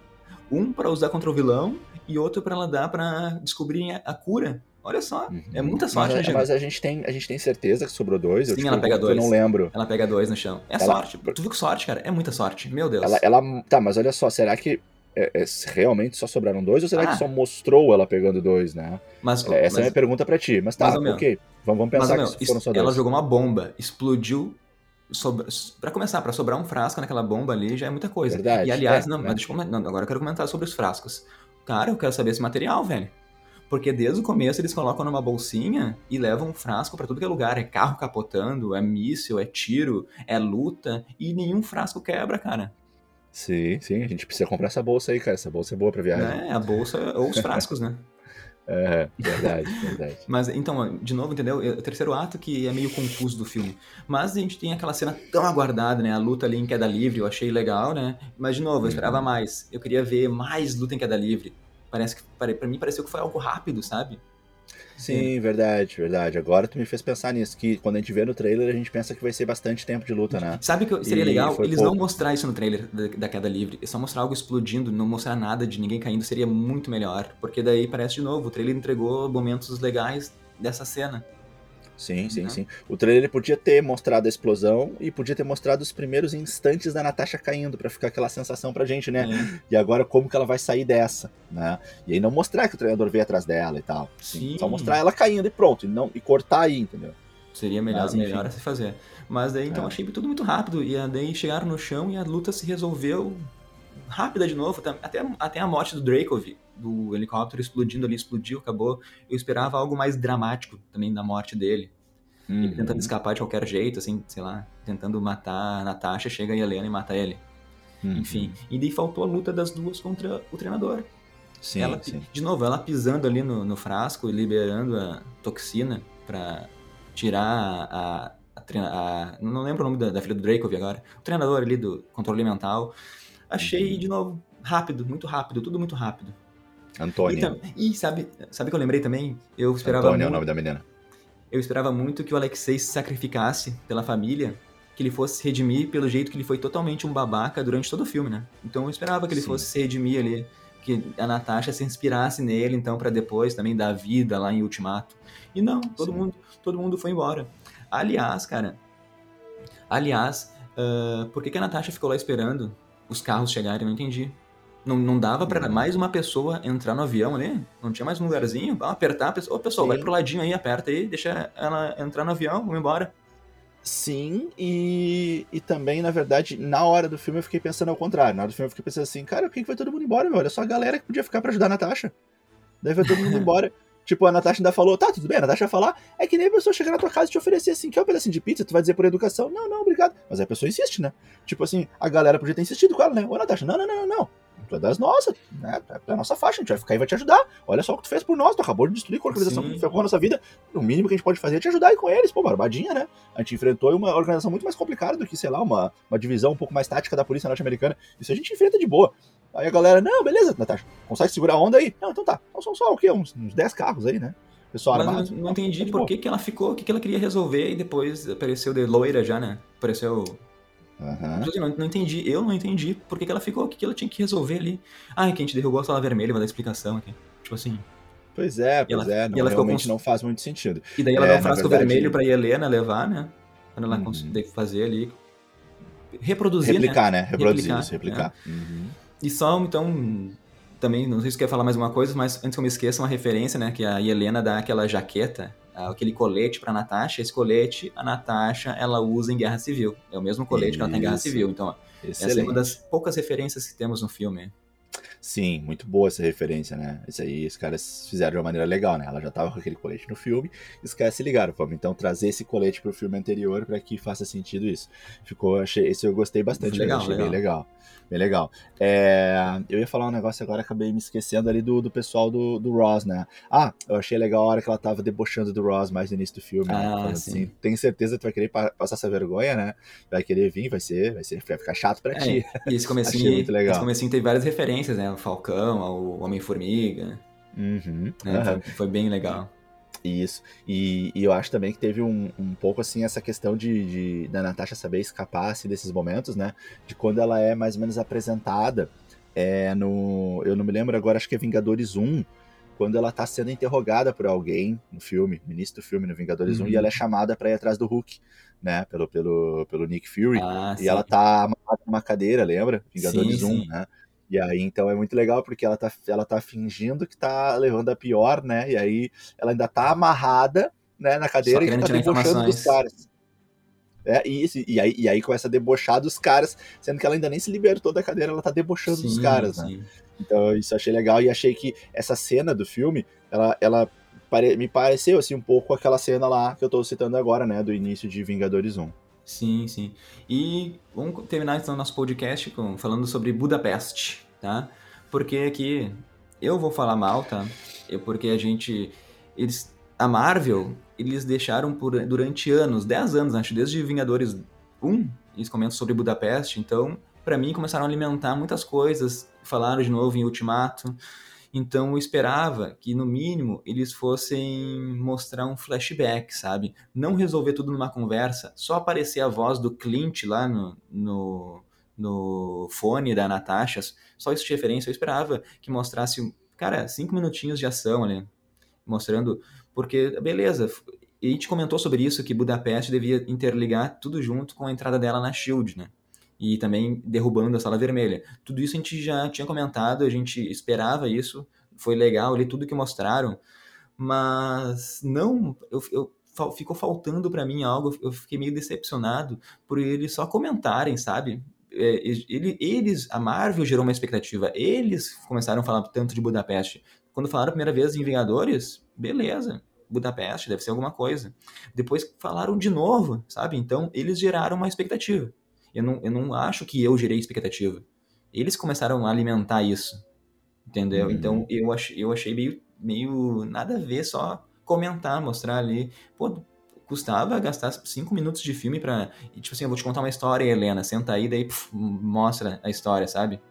Um para usar contra o vilão e outro para ela dar para descobrir a cura Olha só, uhum. é muita sorte, mas, né, Mas a gente, tem, a gente tem certeza que sobrou dois. Sim, eu, tipo, ela pega dois. Eu não lembro. Ela pega dois no chão. É ela... sorte. Tu viu que sorte, cara? É muita sorte. Meu Deus. Ela, ela, Tá, mas olha só, será que é, é, realmente só sobraram dois ou será Ah. que só mostrou ela pegando dois, né? Mas, É, Essa é a mas, minha pergunta pra ti. Mas tá, mas, meu, ok. Vamos, vamos mas, pensar meu, que foram só ela dois. jogou uma bomba, explodiu. Sobra... Pra começar, pra sobrar um frasco naquela bomba ali já é muita coisa. Verdade, E aliás, é, não, é. eu não, agora eu quero comentar sobre os frascos. Cara, eu quero saber esse material, velho. Porque desde o começo eles colocam numa bolsinha e levam um frasco pra tudo que é lugar. É carro capotando, é míssil, é tiro, é luta e nenhum frasco quebra, cara. Sim, sim, a gente precisa comprar essa bolsa aí, cara. Essa bolsa é boa pra viagem. Né? A bolsa ou os frascos, né? *laughs* É, verdade, verdade. Mas então, de novo, entendeu? É O terceiro ato que é meio confuso do filme. Mas a gente tem aquela cena tão aguardada, né? A luta ali em queda livre, eu achei legal, né? Mas de novo, eu esperava mais. Eu queria ver mais luta em queda livre. Parece que para pra mim pareceu que foi algo rápido, sabe? Sim, verdade, verdade. Agora tu me fez pensar nisso, que quando a gente vê no trailer, a gente pensa que vai ser bastante tempo de luta, né? Sabe que seria E legal eles pouco. não mostrar isso no trailer da, da queda livre, é só mostrar algo explodindo, não mostrar nada de ninguém caindo, seria muito melhor, porque daí parece de novo, o trailer entregou momentos legais dessa cena. Sim, sim, Uhum. sim. O trailer podia ter mostrado a explosão e podia ter mostrado os primeiros instantes da Natasha caindo, pra ficar aquela sensação pra gente, né? E agora como que ela vai sair dessa, né? E aí não mostrar que o treinador veio atrás dela e tal. Sim. Só mostrar ela caindo e pronto, e, não, e cortar aí, entendeu? Seria melhor, Mas, enfim. melhor a se fazer. Mas daí então É. achei tudo muito rápido. E daí chegaram no chão e a luta se resolveu rápida de novo. Até, até a morte do Dracov, do helicóptero explodindo ali, explodiu, acabou. Eu esperava algo mais dramático também da morte dele. Ele tentando Uhum, escapar de qualquer jeito, assim, sei lá, tentando matar a Natasha, chega a Helena e mata ele. uhum. Enfim. E daí faltou a luta das duas contra o treinador. Sim, ela, sim. De novo, ela pisando ali no, no frasco e liberando a toxina pra tirar a. a, a- não lembro o nome da, da filha do Dracov agora. O treinador ali do controle mental. Achei, Uhum. de novo, rápido, muito rápido, tudo muito rápido. E, Antônia. tam- e sabe, sabe o que eu lembrei também? Eu esperava, Antônia é o muito, nome da menina. eu esperava muito que o Alexei se sacrificasse pela família, que ele fosse se redimir pelo jeito que ele foi totalmente um babaca durante todo o filme, né? Então eu esperava que ele Sim. fosse se redimir ali, que a Natasha se inspirasse nele, então, pra depois também dar vida lá em Ultimato. E não, todo Sim. mundo, todo mundo foi embora. Aliás, cara, aliás, ah, por que, que a Natasha ficou lá esperando os carros chegarem? Eu não entendi. Não, não dava pra Hum. mais uma pessoa entrar no avião ali? Não tinha mais um lugarzinho? Vamos apertar a pessoa. Ô, pessoal, Sim. vai pro ladinho aí, aperta aí, deixa ela entrar no avião, vamos embora. Sim, e, e também, na verdade, na hora do filme eu fiquei pensando ao contrário. Na hora do filme eu fiquei pensando assim, cara, por que, que vai todo mundo embora, meu? Olha só a galera que podia ficar pra ajudar a Natasha. Daí vai todo mundo *laughs* embora. Tipo, a Natasha ainda falou, tá, tudo bem, a Natasha vai falar, é que nem a pessoa chegar na tua casa e te oferecer assim, quer um pedacinho de pizza? Tu vai dizer por educação, não, não, obrigado. Mas aí a pessoa insiste, né? Tipo assim, a galera podia ter insistido com ela, né? Ô, Natasha, não, não, não, não, não. Tu é das nossas, né? Tu é da nossa faixa, a gente vai ficar aí e vai te ajudar. Olha só o que tu fez por nós, tu acabou de destruir a organização Sim. que ferrou a nossa vida. O mínimo que a gente pode fazer é te ajudar aí com eles. Pô, barbadinha, né? A gente enfrentou uma organização muito mais complicada do que, sei lá, uma, uma divisão um pouco mais tática da polícia norte-americana. Isso a gente enfrenta de boa. Aí a galera, não, beleza, Natasha, consegue segurar a onda aí? Não, então tá. Então são só o quê? Uns, uns 10 carros aí, né? Pessoal Mas armado. não, não entendi Tá por que, que ela ficou, o que, que ela queria resolver e depois apareceu de loira já, né? Apareceu. Aham. Não, não entendi, eu não entendi por que, que ela ficou, o que, que ela tinha que resolver ali. Ai, que a gente derrubou a sala vermelha, vai dar explicação aqui. Tipo assim. Pois é, E ela- pois é, e não, ela realmente com- não faz muito sentido. E daí ela É, dá um frasco verdade- vermelho pra Helena levar, né? Quando ela Uhum. conseguir fazer ali. Reproduzir, né? Replicar, né? Reproduzir Replicar, isso, replicar. Uhum. E só, então, também, não sei se quer falar mais uma coisa, mas antes que eu me esqueça, uma referência, né? Que a Helena dá aquela jaqueta, aquele colete pra Natasha. Esse colete, a Natasha, ela usa em Guerra Civil. É o mesmo colete que ela tem em Guerra Isso. Civil. Então, ó, essa é uma das poucas referências que temos no filme. Sim, muito boa essa referência, né? Isso aí os caras fizeram de uma maneira legal, né? Ela já tava com aquele colete no filme, e os caras se ligaram. Vamos então trazer esse colete pro filme anterior para que faça sentido isso. Ficou, achei, esse eu gostei bastante, Legal, achei legal. bem legal. Bem legal. É, eu ia falar um negócio agora, acabei me esquecendo ali do, do pessoal do, do Ross, né? Ah, eu achei legal a hora que ela tava debochando do Ross mais no início do filme, né? Ah, sim. assim, tem certeza que tu vai querer pa- passar essa vergonha, né? Vai querer vir, vai ser, vai ser, vai ficar chato pra É, ti. E esse *laughs* comecinho, Achei muito legal. esse comecinho teve várias referências, né? O Falcão, ao Homem-Formiga. Uhum, Né? aham. Foi, foi bem legal. Isso. E, e eu acho também que teve um, um pouco assim essa questão de, de- da Natasha saber escapar assim, desses momentos, né? De quando ela é mais ou menos apresentada é, no. Eu não me lembro agora, acho que é Vingadores 1, quando ela tá sendo interrogada por alguém no filme, no início do filme, no Vingadores 1, Uhum. e ela é chamada pra ir atrás do Hulk, né? Pelo, pelo, pelo Nick Fury. Ah, E ela tá amarrada numa cadeira, lembra? Vingadores Sim, 1, sim. né? E aí, então, é muito legal porque ela tá, ela tá fingindo que tá levando a pior, né? E aí ela ainda tá amarrada, né, na cadeira e tá debochando dos caras. É, e, e, aí, e aí começa a debochar dos caras, sendo que ela ainda nem se libertou da cadeira, ela tá debochando sim, dos caras, né? sim. Então isso achei legal e achei que essa cena do filme, ela, ela pare, me pareceu assim um pouco aquela cena lá que eu tô citando agora, né, do início de Vingadores 1. Sim, sim. E vamos terminar então nosso podcast com, falando sobre Budapeste, tá? Porque aqui eu vou falar mal, tá? Eu, porque a gente. Eles, a Marvel, eles deixaram por, durante anos, 10 anos, acho, desde Vingadores 1, eles comentam sobre Budapeste, então, para mim, começaram a alimentar muitas coisas, falaram de novo em Ultimato. Então eu esperava que, no mínimo, eles fossem mostrar um flashback, sabe? Não resolver tudo numa conversa, só aparecer a voz do Clint lá no, no, no fone da Natasha, só isso de referência. Eu esperava que mostrasse, cara, cinco minutinhos de ação ali, mostrando. Porque, beleza, e a gente comentou sobre isso, que Budapeste devia interligar tudo junto com a entrada dela na Shield, né? E também derrubando a sala vermelha. Tudo isso a gente já tinha comentado, a gente esperava isso, foi legal ali tudo que mostraram, mas não, eu, eu ficou faltando para mim algo, eu fiquei meio decepcionado por eles só comentarem, sabe? É, ele, eles, a Marvel gerou uma expectativa, eles começaram a falar tanto de Budapeste. Quando falaram a primeira vez em Vingadores, beleza, Budapeste, deve ser alguma coisa. Depois falaram de novo, sabe? Então eles geraram uma expectativa. Eu não, eu não acho que eu gerei expectativa. Eles começaram a alimentar isso. Entendeu? Uhum. Então eu, ach, eu achei meio, meio nada a ver só comentar, mostrar ali. Pô, custava gastar cinco minutos de filme pra. Tipo assim, eu vou te contar uma história, Helena. Senta aí, daí puf, mostra a história, sabe?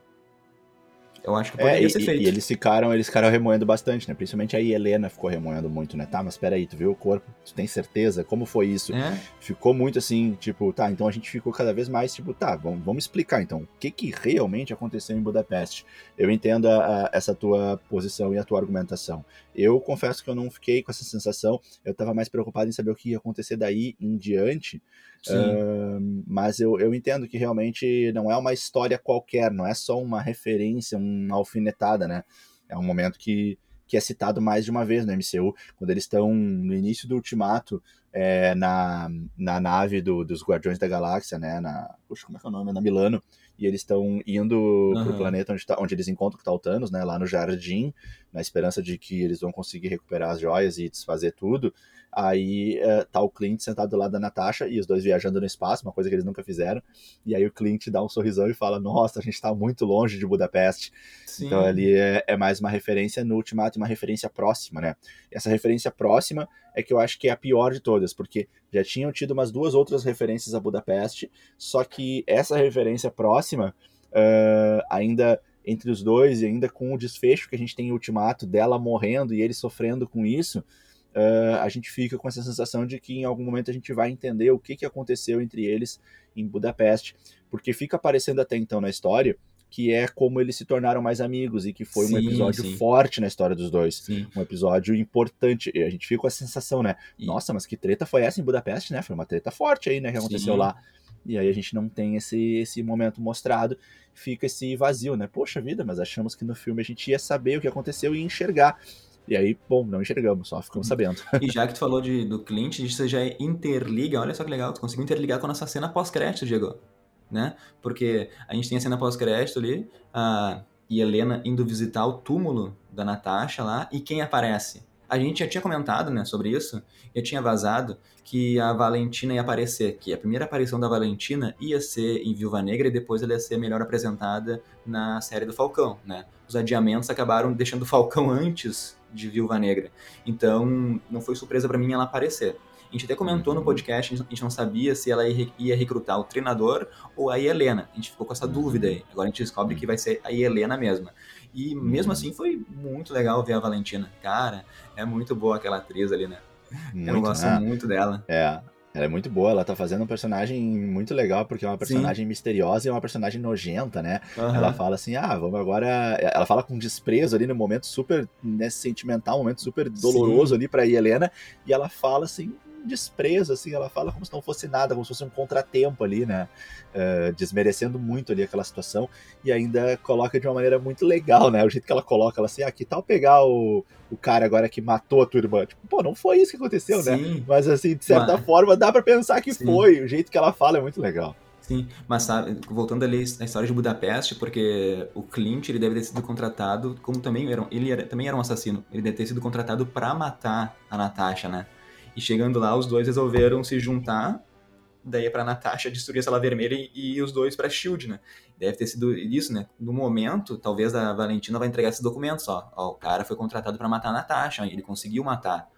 Eu acho que poderia é, ser feito. E eles ficaram, eles ficaram remoendo bastante, né? Principalmente a Helena ficou remoendo muito, né? Tá, mas peraí, tu viu o corpo? Tu tem certeza? Como foi isso? É? Ficou muito assim, tipo, tá, então a gente ficou cada vez mais, tipo, tá, vamos, vamos explicar então, o que que realmente aconteceu em Budapeste? Eu entendo a, a, essa tua posição e a tua argumentação. Eu confesso que eu não fiquei com essa sensação, eu tava mais preocupado em saber o que ia acontecer daí em diante, Uh, mas eu, eu entendo que realmente não é uma história qualquer, não é só uma referência, uma alfinetada, né? É um momento que, que é citado mais de uma vez no MCU, quando eles estão no início do Ultimato, é, na, na nave do, dos Guardiões da Galáxia, né? Na, puxa, como é que é o nome? Na Milano. E eles estão indo uhum. pro planeta onde, tá, onde eles encontram que tá o Thanos, né? Lá no jardim, na esperança de que eles vão conseguir recuperar as joias e desfazer tudo. Aí uh, tá o Clint sentado do lado da Natasha e os dois viajando no espaço, uma coisa que eles nunca fizeram. E aí o Clint dá um sorrisão e fala: Nossa, a gente tá muito longe de Budapeste. Sim. Então ali é, é, mais uma referência no Ultimato, uma referência próxima, né? Essa referência próxima é que eu acho que é a pior de todas, porque já tinham tido umas duas outras referências a Budapeste, só que essa referência próxima uh, ainda entre os dois e ainda com o desfecho que a gente tem em Ultimato dela morrendo e ele sofrendo com isso uh, a gente fica com essa sensação de que em algum momento a gente vai entender o que, que aconteceu entre eles em Budapeste, porque fica aparecendo até então na história que é como eles se tornaram mais amigos e que foi sim, um episódio sim. forte na história dos dois. Sim. Um episódio importante. E a gente fica com a sensação, né? Nossa, mas que treta foi essa em Budapeste, né? Foi uma treta forte aí, né? Que aconteceu lá. E aí a gente não tem esse, esse momento mostrado, fica esse vazio, né? Poxa vida, mas achamos que no filme a gente ia saber o que aconteceu e enxergar. E aí, bom, não enxergamos, só ficamos sabendo. E já *laughs* que tu falou de, do Clint, você já interliga, olha só que legal, tu conseguiu interligar com a nossa cena pós-crédito, Diego. Né? Porque a gente tem a cena pós-crédito ali, a Helena indo visitar o túmulo da Natasha lá, e quem aparece? A gente já tinha comentado né, sobre isso, já tinha vazado que a Valentina ia aparecer, que a primeira aparição da Valentina ia ser em Viúva Negra e depois ela ia ser melhor apresentada na série do Falcão, né? Os adiamentos acabaram deixando o Falcão *laughs* antes de Viúva Negra. Então, não foi surpresa para mim ela aparecer. A gente até comentou no uhum. podcast, a gente não sabia se ela ia recrutar o treinador ou a Helena. A gente ficou com essa dúvida aí. Agora a gente descobre que vai ser a Helena mesma. E mesmo assim foi muito legal ver a Valentina. Cara, é muito boa aquela atriz ali, né? Muito, Eu gosto né? muito dela. É, ela é muito boa, ela tá fazendo um personagem muito legal, porque é uma personagem Sim. misteriosa e é uma personagem nojenta, né? Uhum. Ela fala assim, ah, vamos agora... Ela fala com desprezo ali no momento super né, sentimental, um momento super doloroso Sim. ali pra Helena, e ela fala assim, desprezo, assim, ela fala como se não fosse nada, como se fosse um contratempo ali, né? Uh, desmerecendo muito ali aquela situação e ainda coloca de uma maneira muito legal, né? O jeito que ela coloca, ela assim, ah, que tal pegar o, o cara agora que matou a tua irmã? Tipo, pô, não foi isso que aconteceu, né? Sim. né? Mas assim, de certa Mas... forma, dá para pensar que Sim. foi. O jeito que ela fala é muito legal. Sim, mas sabe, voltando ali na história de Budapeste, porque o Clint ele deve ter sido contratado, como também era, ele era, também era um assassino, ele deve ter sido contratado para matar a Natasha, né? E chegando lá, os dois resolveram se juntar, daí é pra Natasha destruir a sala vermelha e, e os dois pra Shield, né? Deve ter sido isso, né? No momento, talvez a Valentina vai entregar esses documentos, ó. ó o cara foi contratado para matar a Natasha, ele conseguiu matar.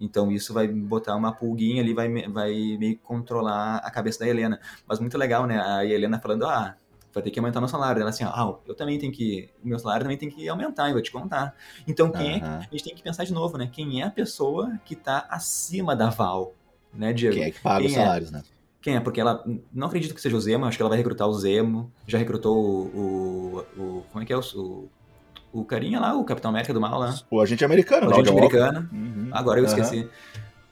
Então isso vai botar uma pulguinha ali, vai, vai meio controlar a cabeça da Helena. Mas muito legal, né? A Helena falando, ah, vai ter que aumentar meu salário. Ela assim, ah, eu também tenho que, o meu salário também tem que aumentar, eu vou te contar. Então quem uhum. é, a gente tem que pensar de novo, né? Quem é a pessoa que tá acima da Val, né, Diego? Quem é que paga quem os é? salários, né? Quem é? Porque ela, não acredito que seja o Zemo, acho que ela vai recrutar o Zemo, já recrutou o, o, o como é que é o, o o carinha lá, o Capitão América do mal lá. O agente americano, O agente americano. Uhum. Agora eu uhum. esqueci.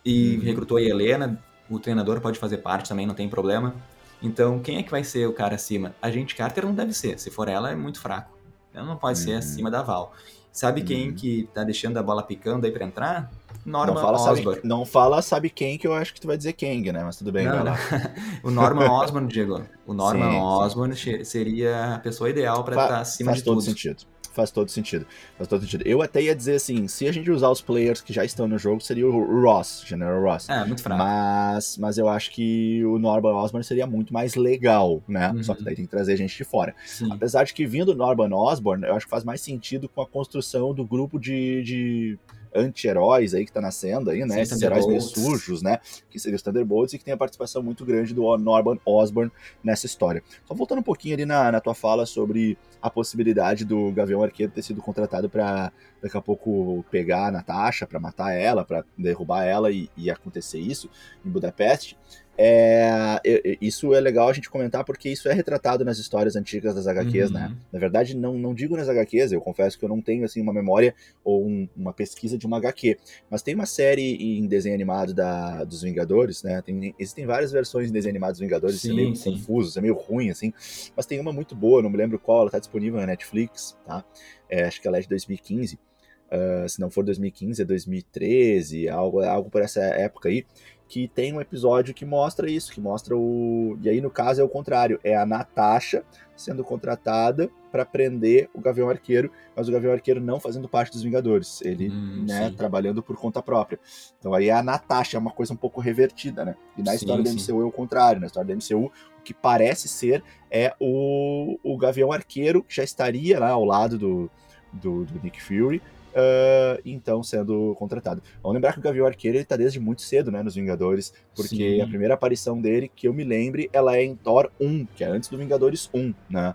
E uhum. recrutou a Helena, o treinador pode fazer parte também, não tem problema. Então, quem é que vai ser o cara acima? A gente Carter não deve ser. Se for ela, é muito fraco. Ela não pode ser uhum. acima da Val. Sabe quem uhum. que tá deixando a bola picando aí pra entrar? Norman não fala, Osborn. Sabe, não fala sabe quem, que eu acho que tu vai dizer Kang, né? Mas tudo bem, não, *laughs* o Norman Osborn, Diego. O Norman sim, Osborn sim. seria a pessoa ideal para estar acima faz de tudo. Faz todo sentido. Faz todo sentido. Faz todo sentido. Eu até ia dizer assim, se a gente usar os players que já estão no jogo, seria o Ross, General Ross. É, muito fraco. Mas, mas eu acho que o Norman Osborn seria muito mais legal, né? Uhum. Só que daí tem que trazer gente de fora. Sim. Apesar de que vindo do Norman Osborn, eu acho que faz mais sentido com a construção do grupo de, de anti-heróis aí que tá nascendo aí, né? Esses heróis meio sujos, né? Que seriam os Thunderbolts e que tem a participação muito grande do Norman Osborn nessa história. Só voltando um pouquinho ali na, na tua fala sobre a possibilidade do Gavião Arqueiro ter sido contratado para daqui a pouco pegar a Natasha, para matar ela, para derrubar ela e, e acontecer isso em Budapeste. É, isso é legal a gente comentar porque isso é retratado nas histórias antigas das HQs, né? uhum. né? Na verdade, não, não digo nas HQs, eu confesso que eu não tenho assim uma memória ou um, uma pesquisa de uma HQ, mas tem uma série em desenho animado da, dos Vingadores, né? Tem, existem várias versões em desenho animado dos Vingadores, sim, isso é meio sim. confuso, é meio ruim, assim, mas tem uma muito boa, não me lembro qual, ela tá disponível na Netflix, tá? É, acho que ela é de 2015. Uh, se não for 2015, é 2013, algo, algo por essa época aí, que tem um episódio que mostra isso, que mostra o. E aí, no caso, é o contrário: é a Natasha sendo contratada para prender o Gavião Arqueiro, mas o Gavião Arqueiro não fazendo parte dos Vingadores, ele, hum, né, sim. trabalhando por conta própria. Então aí é a Natasha, é uma coisa um pouco revertida, né? E na sim, história do MCU é o contrário, na história do MCU, o que parece ser é o, o Gavião Arqueiro, que já estaria lá ao lado do, do, do Nick Fury, uh, então sendo contratado. Vamos lembrar que o Gavião Arqueiro ele tá desde muito cedo, né, nos Vingadores, porque Sim. a primeira aparição dele, que eu me lembre, ela é em Thor 1, que é antes do Vingadores 1, né,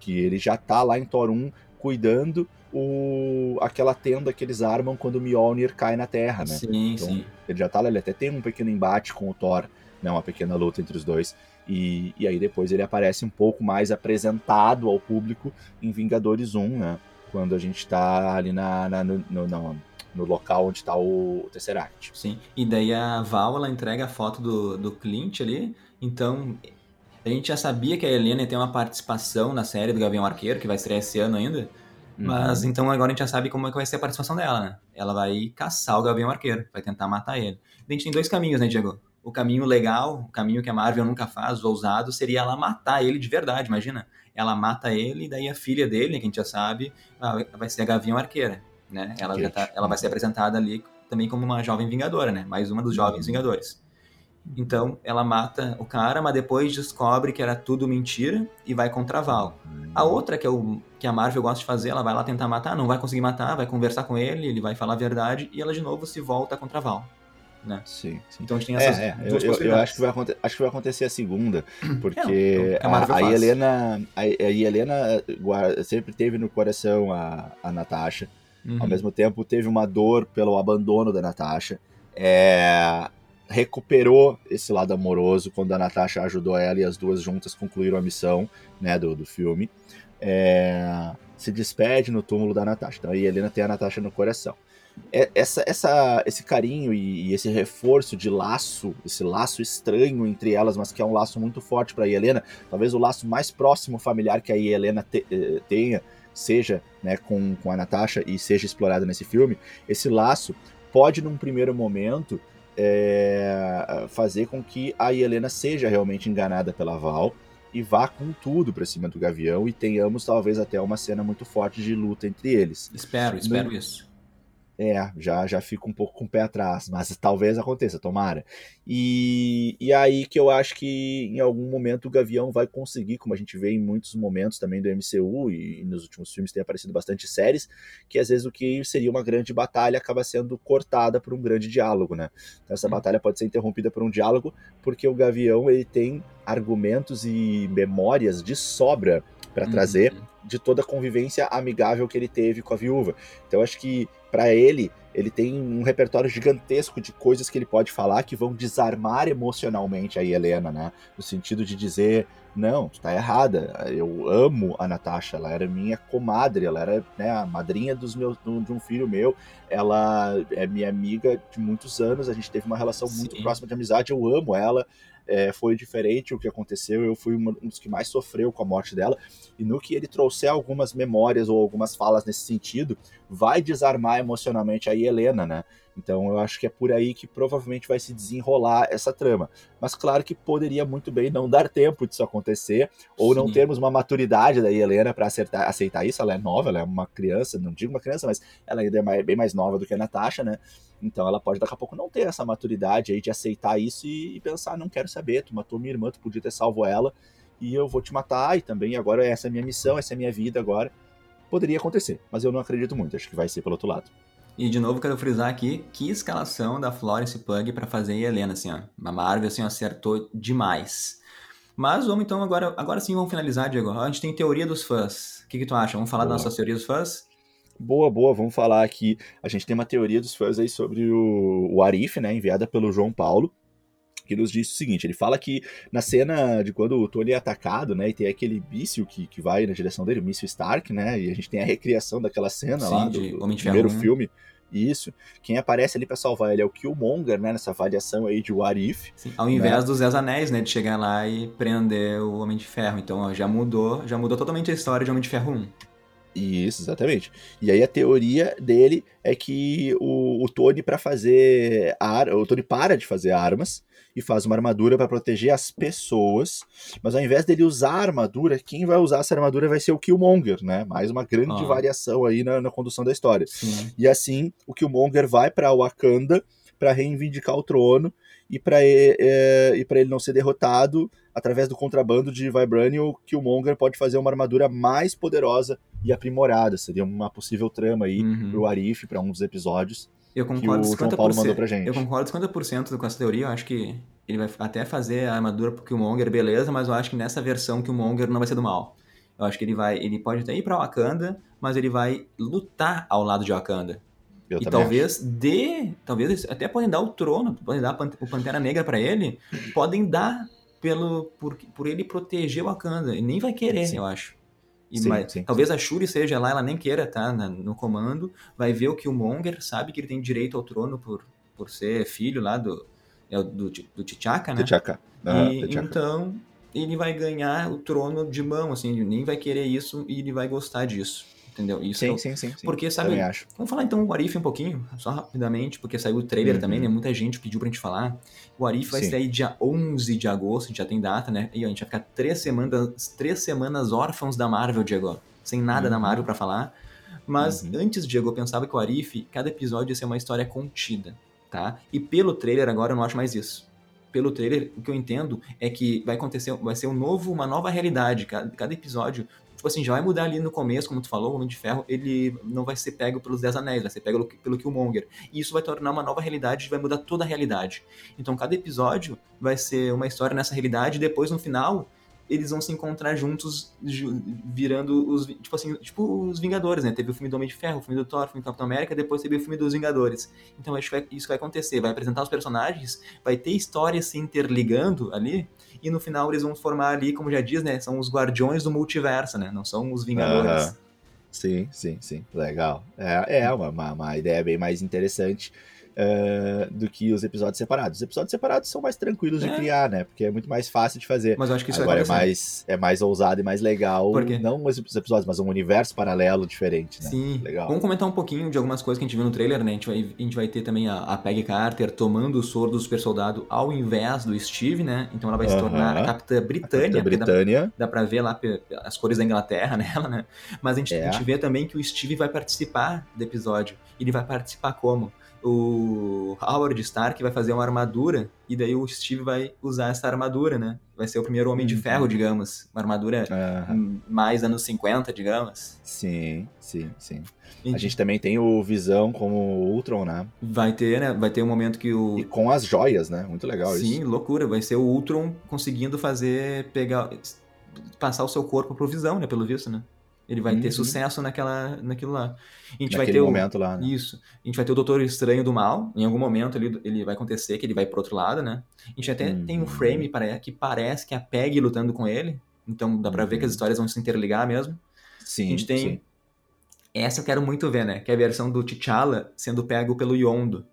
que ele já tá lá em Thor 1 cuidando o, aquela tenda que eles armam quando o Mjolnir cai na Terra, né? Sim, então, sim. Ele já tá lá, ele até tem um pequeno embate com o Thor, né, uma pequena luta entre os dois. E, e aí depois ele aparece um pouco mais apresentado ao público em Vingadores 1, né? Quando a gente está ali na, na no, no, no, no, local onde está o Tesseract. Sim, e daí a Val ela entrega a foto do, do Clint ali, então a gente já sabia que a Helena tem uma participação na série do Gavião Arqueiro, que vai estrear esse ano ainda, uhum. mas então agora a gente já sabe como é que vai ser a participação dela, né? Ela vai caçar o Gavião Arqueiro, vai tentar matar ele. A gente tem dois caminhos, né, Diego? O caminho legal, o caminho que a Marvel nunca faz, o ousado, seria ela matar ele de verdade, imagina ela mata ele, e daí a filha dele, que a gente já sabe, vai ser a Gavião Arqueira, né? Ela, já tá, ela vai ser apresentada ali também como uma jovem vingadora, né? Mais uma dos jovens uhum. vingadores. Então, ela mata o cara, mas depois descobre que era tudo mentira e vai contra a Val. A uhum. outra, que, é o, que a Marvel gosta de fazer, ela vai lá tentar matar, não vai conseguir matar, vai conversar com ele, ele vai falar a verdade e ela de novo se volta contra a Val né? Sim, sim. Então a gente tem essas é, é. Eu, eu, eu, acho, que vai acho que vai acontecer a segunda, *clears throat* porque é, a, a, Helena, a, a Helena sempre teve no coração a, a Natasha, uhum. ao mesmo tempo teve uma dor pelo abandono da Natasha, é, recuperou esse lado amoroso quando a Natasha ajudou ela e as duas juntas concluíram a missão, né, do, do filme. É, se despede no túmulo da Natasha. Então a Helena tem a Natasha no coração. É, essa, essa, esse carinho e, e, esse reforço de laço, esse laço estranho entre elas, mas que é um laço muito forte para a Helena, talvez o laço mais próximo familiar que a Helena te, eh, tenha, seja né, com, com a Natasha e seja explorado nesse filme, esse laço pode, num primeiro momento, é, fazer com que a Helena seja realmente enganada pela Val e vá com tudo para cima do Gavião e tenhamos talvez até uma cena muito forte de luta entre eles. Espero, espero no... isso. É, já, já fico um pouco com o pé atrás, mas talvez aconteça, tomara. E, e aí que eu acho que em algum momento o Gavião vai conseguir, como a gente vê em muitos momentos também do MCU e, e nos últimos filmes tem aparecido bastante séries, que às vezes o que seria uma grande batalha acaba sendo cortada por um grande diálogo, né? Então, essa batalha pode ser interrompida por um diálogo, porque o Gavião ele tem argumentos e memórias de sobra para uhum. trazer de toda a convivência amigável que ele teve com a viúva. Então acho que para ele, ele tem um repertório gigantesco de coisas que ele pode falar que vão desarmar emocionalmente a Helena, né? No sentido de dizer, não, tu tá errada, eu amo a Natasha, ela era minha comadre, ela era né, a madrinha dos meus, de um filho meu, ela é minha amiga de muitos anos, a gente teve uma relação Sim. muito próxima de amizade, eu amo ela, é, foi diferente o que aconteceu. Eu fui um dos que mais sofreu com a morte dela. E no que ele trouxer algumas memórias ou algumas falas nesse sentido, vai desarmar emocionalmente a Helena, né? Então eu acho que é por aí que provavelmente vai se desenrolar essa trama. Mas claro que poderia muito bem não dar tempo disso acontecer, ou Sim. não termos uma maturidade da Helena para aceitar isso. Ela é nova, ela é uma criança, não digo uma criança, mas ela ainda é bem mais nova do que a Natasha, né? Então ela pode daqui a pouco não ter essa maturidade aí de aceitar isso e, e pensar, não quero saber, tu matou minha irmã, tu podia ter salvo ela, e eu vou te matar, e também agora essa é a minha missão, essa é a minha vida agora. Poderia acontecer, mas eu não acredito muito, acho que vai ser pelo outro lado. E de novo quero frisar aqui que escalação da Florence Pug para fazer Helena, assim, ó. A Marvel assim, acertou demais. Mas vamos então agora, agora sim vamos finalizar, Diego. A gente tem teoria dos fãs. O que, que tu acha? Vamos falar Boa. das nossas teorias dos fãs? Boa, boa, vamos falar aqui. A gente tem uma teoria dos fãs aí sobre o, o Arif, né, enviada pelo João Paulo, que nos diz o seguinte: ele fala que na cena de quando o Tony é atacado, né, e tem aquele míssil que, que vai na direção dele, o míssil Stark, né, e a gente tem a recriação daquela cena Sim, lá do, do primeiro filme. Isso. Quem aparece ali para salvar ele é o Killmonger, né? Nessa variação aí de What If. Sim, ao invés né? dos Dez Anéis, né? De chegar lá e prender o Homem de Ferro. Então, ó, já mudou, já mudou totalmente a história de Homem de Ferro 1. Isso, exatamente. E aí a teoria dele é que o, o Tony para fazer ar, o Tony para de fazer armas e faz uma armadura para proteger as pessoas, mas ao invés dele usar a armadura, quem vai usar essa armadura vai ser o Killmonger, né? Mais uma grande ah. variação aí na, na, condução da história. Sim. E assim, o Killmonger vai para Wakanda para reivindicar o trono e para é, e para ele não ser derrotado através do contrabando de Vibranium, o Killmonger pode fazer uma armadura mais poderosa e aprimorada. Seria uma possível trama aí uhum. pro Arif, para um dos episódios. Eu concordo que o João Paulo mandou pra gente. Eu concordo 50% com essa teoria. Eu acho que ele vai até fazer a armadura pro Killmonger, beleza, mas eu acho que nessa versão que o Killmonger não vai ser do mal. Eu acho que ele vai, ele pode até ir para Wakanda, mas ele vai lutar ao lado de Wakanda. Eu e talvez acho. dê, talvez até podem dar o trono, podem dar o Pantera Negra para ele, podem dar pelo por, por ele proteger o Wakanda. Ele nem vai querer, sim. eu acho. E, sim, mas, sim, talvez a Shuri seja lá, ela nem queira estar tá, no comando, vai ver o Killmonger, sabe que ele tem direito ao trono por, por ser filho lá do, é, do, do T'Chaka, né? T'Chaka. Ah, e, então, ele vai ganhar o trono de mão, assim, ele nem vai querer isso e ele vai gostar disso. Entendeu? Isso sim, eu... sim, sim, sim. Porque, sabe, vamos falar então o Arif um pouquinho, só rapidamente, porque saiu o trailer uhum. também, né? Muita gente pediu pra gente falar. O Arif vai sair dia 11 de agosto, já tem data, né? E a gente vai ficar três semanas, três semanas órfãos da Marvel, Diego. Sem nada uhum. da Marvel para falar. Mas uhum. antes, Diego, eu pensava que o Arif, cada episódio ia ser uma história contida, tá? E pelo trailer agora eu não acho mais isso pelo trailer, o que eu entendo é que vai acontecer, vai ser um novo, uma nova realidade. Cada, cada episódio tipo assim, já vai mudar ali no começo, como tu falou, o Homem de Ferro, ele não vai ser pego pelos Dez Anéis, vai ser pego pelo Killmonger. E isso vai tornar uma nova realidade, vai mudar toda a realidade. Então cada episódio vai ser uma história nessa realidade, e depois no final eles vão se encontrar juntos, virando os, tipo assim, tipo os Vingadores, né? Teve o filme do Homem de Ferro, o filme do Thor, o filme do Capitão América, depois teve o filme dos Vingadores. Então acho que isso vai acontecer, vai apresentar os personagens, vai ter histórias se interligando ali, e no final eles vão formar ali, como já diz, né? São os guardiões do multiverso, né? Não são os Vingadores. Sim, sim, sim. Legal. É, é uma, uma, uma ideia bem mais interessante uh, do que os episódios separados. Os episódios separados são mais tranquilos é. de criar, né? Porque é muito mais fácil de fazer. Mas eu acho que isso Agora é mais, é mais ousado e mais legal. Não os episódios, mas um universo paralelo diferente, né? Sim. Legal. Vamos comentar um pouquinho de algumas coisas que a gente viu no trailer, né? A gente vai, a gente vai ter também a, a Peggy Carter tomando o soro do super soldado ao invés do Steve, né? Então ela vai se tornar a Capitã Britânia. A Capitã Britânia. Dá, dá pra ver lá as cores da Inglaterra *laughs* nela, né? Mas a gente, é. a gente vê também que o Steve vai participar do episódio. Ele vai participar como? O Howard Stark vai fazer uma armadura e daí o Steve vai usar essa armadura, né? Vai ser o primeiro Homem de uhum. Ferro, digamos. Uma armadura uhum. mais anos 50, digamos. Sim, sim, sim. A gente também tem o Visão como Ultron, né? Vai ter, né? Vai ter um momento que o... E com as joias, né? Muito legal sim, isso. Sim, loucura. Vai ser o Ultron conseguindo fazer... Pegar... Passar o seu corpo pro Visão, né? Pelo visto, né? Ele vai uhum. ter sucesso naquela, naquilo lá. A gente Naquele vai ter o, momento lá, né? Isso. A gente vai ter o Doutor Estranho do Mal. Em algum momento ele, ele vai acontecer que ele vai pro outro lado, né? A gente até uhum. tem um frame que parece que é a Peg lutando com ele. Então dá pra uhum. ver que as uhum. histórias vão se interligar mesmo. Sim, A gente tem... Sim. Essa eu quero muito ver, né? Que é a versão do T'Challa sendo pego pelo Yondo.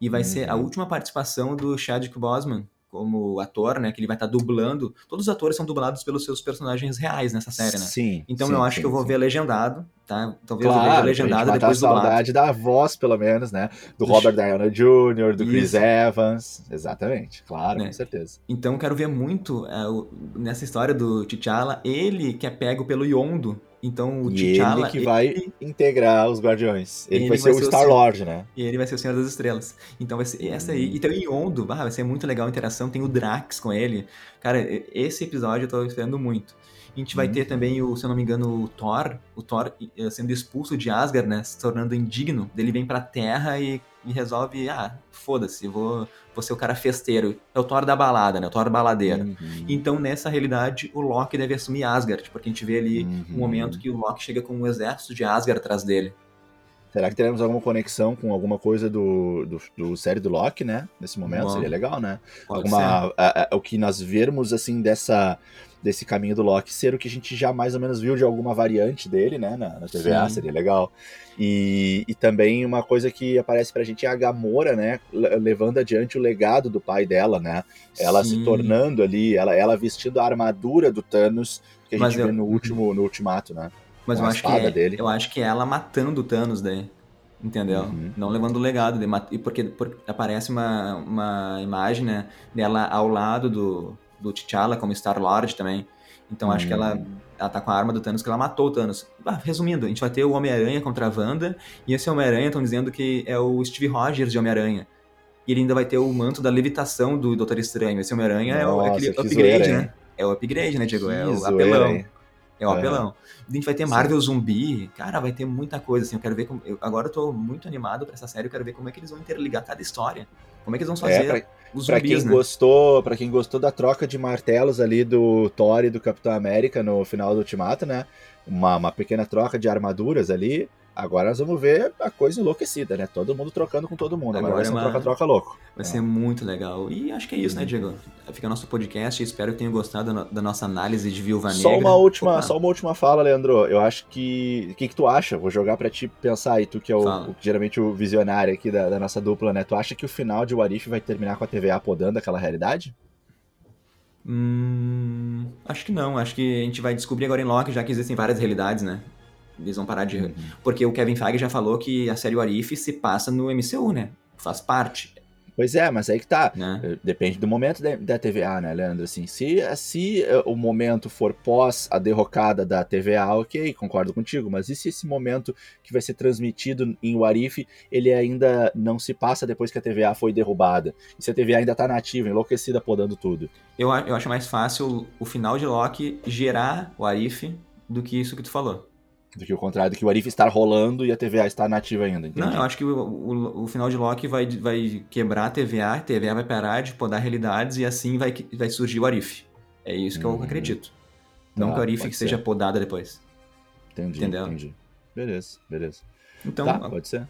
E vai ser a uhum. última participação do Chadwick Boseman como ator, né? Que ele vai estar tá dublando. Todos os atores são dublados pelos seus personagens reais nessa série, né? Sim. Então sim, eu acho sim, que eu vou sim. ver legendado, tá? Talvez claro, eu veja legendado depois dublado. saudade da voz, pelo menos, né? Do Robert Downey Jr., do Isso. Chris Evans. Exatamente, claro, né? com certeza. Então quero ver muito uh, nessa história do T'Challa, ele que é pego pelo Yondo, então o T'Challa. Ele que vai ele... integrar os Guardiões. Ele, ele vai, ser vai, ser o Star-Lord, né? E ele vai ser o Senhor das Estrelas. Então vai ser essa aí. E tem o Yondo, ah, vai ser muito legal a interação. Tem o Drax com ele. Cara, esse episódio eu tô esperando muito. A gente vai ter uhum. também, o, se eu não me engano, o Thor, o Thor eh, sendo expulso de Asgard, né? Se tornando indigno. Ele vem pra Terra e, e resolve, ah, foda-se, vou, vou ser o cara festeiro. É o Thor da balada, né? O Thor baladeiro. Uhum. Então, nessa realidade, o Loki deve assumir Asgard, porque a gente vê ali uhum. um momento que o Loki chega com um exército de Asgard atrás dele. Será que teremos alguma conexão com alguma coisa do, do, do série do Loki, né? Nesse momento, Bom, seria legal, né? Alguma, a, a, o que nós vermos, assim, dessa desse caminho do Loki ser o que a gente já mais ou menos viu de alguma variante dele, né, na, na TVA, Sim. seria legal. E, e também uma coisa que aparece pra gente é a Gamora, né, levando adiante o legado do pai dela, né, ela Sim. se tornando ali, ela, ela vestindo a armadura do Thanos que a Mas gente eu... vê no último, no ultimato, né. Mas eu acho, que é, dele. eu acho que é ela matando o Thanos daí. Entendeu? Uhum. Não levando o legado. De, porque, porque aparece uma, uma imagem né, dela ao lado do, do T'Challa como Star-Lord também. Então acho que ela, hum. ela tá com a arma do Thanos, que ela matou o Thanos. Ah, resumindo, a gente vai ter o Homem-Aranha contra a Wanda, e esse Homem-Aranha estão dizendo que é o Steve Rogers de Homem-Aranha. E ele ainda vai ter o manto da levitação do Doutor Estranho. Esse Homem-Aranha é, o, aquele upgrade, zoeira, né? É o upgrade, né, Diego? É o apelão. Hein? É o apelão. A gente vai ter Marvel Sim. Zumbi, cara, vai ter muita coisa, assim, eu quero ver como... Eu, agora eu tô muito animado pra essa série, eu quero ver como é que eles vão interligar cada história. Como é que eles vão é, fazer é, pra, os pra zumbis, quem né? gostou, para quem gostou da troca de martelos ali do Thor e do Capitão América no final do Ultimato, né? Uma, uma pequena troca de armaduras ali. Agora nós vamos ver a coisa enlouquecida, né? Todo mundo trocando com todo mundo. Agora, Agora ser uma troca-troca louco. Vai é. ser muito legal. E acho que é isso, né, Diego? Fica nosso podcast. Espero que tenham gostado da nossa análise de Viúva Negra. Só uma última, só uma última fala, Leandro. Eu acho que. O que, que tu acha? Vou jogar para ti pensar aí, tu que é o, o, geralmente o visionário aqui da, da, nossa dupla, né? Tu acha que o final de Warif vai terminar com a TVA podando aquela realidade? Hum, acho que não. Acho que a gente vai descobrir agora em Loki, já que existem várias realidades, né? Eles vão parar de. Uhum. Porque o Kevin Feige já falou que a série Warif se passa no MCU, né? Faz parte. Pois é, mas aí que tá. Né? Eh, depende do momento da, da, TVA, né, Leandro? Assim, se, se uh, o momento for pós a derrocada da TVA, ok, concordo contigo. Mas e se esse momento que vai ser transmitido em Warif, ele ainda não se passa depois que a TVA foi derrubada? E se a TVA ainda tá nativa, enlouquecida, podando tudo? Eu, eu acho mais fácil o final de Loki gerar o Arif do que isso que tu falou. Do que o contrário, do que o Arif estar rolando e a TVA estar nativa ainda. Não, eu acho que o, o, o, final de Loki vai, vai quebrar a TVA, a TVA vai parar de podar realidades e assim vai, vai surgir o Arif. É isso que hum. eu acredito. Não ah, que o Arif seja podada depois. Entendi, Entendeu? entendi. Beleza, beleza. Então, tá, pode ser.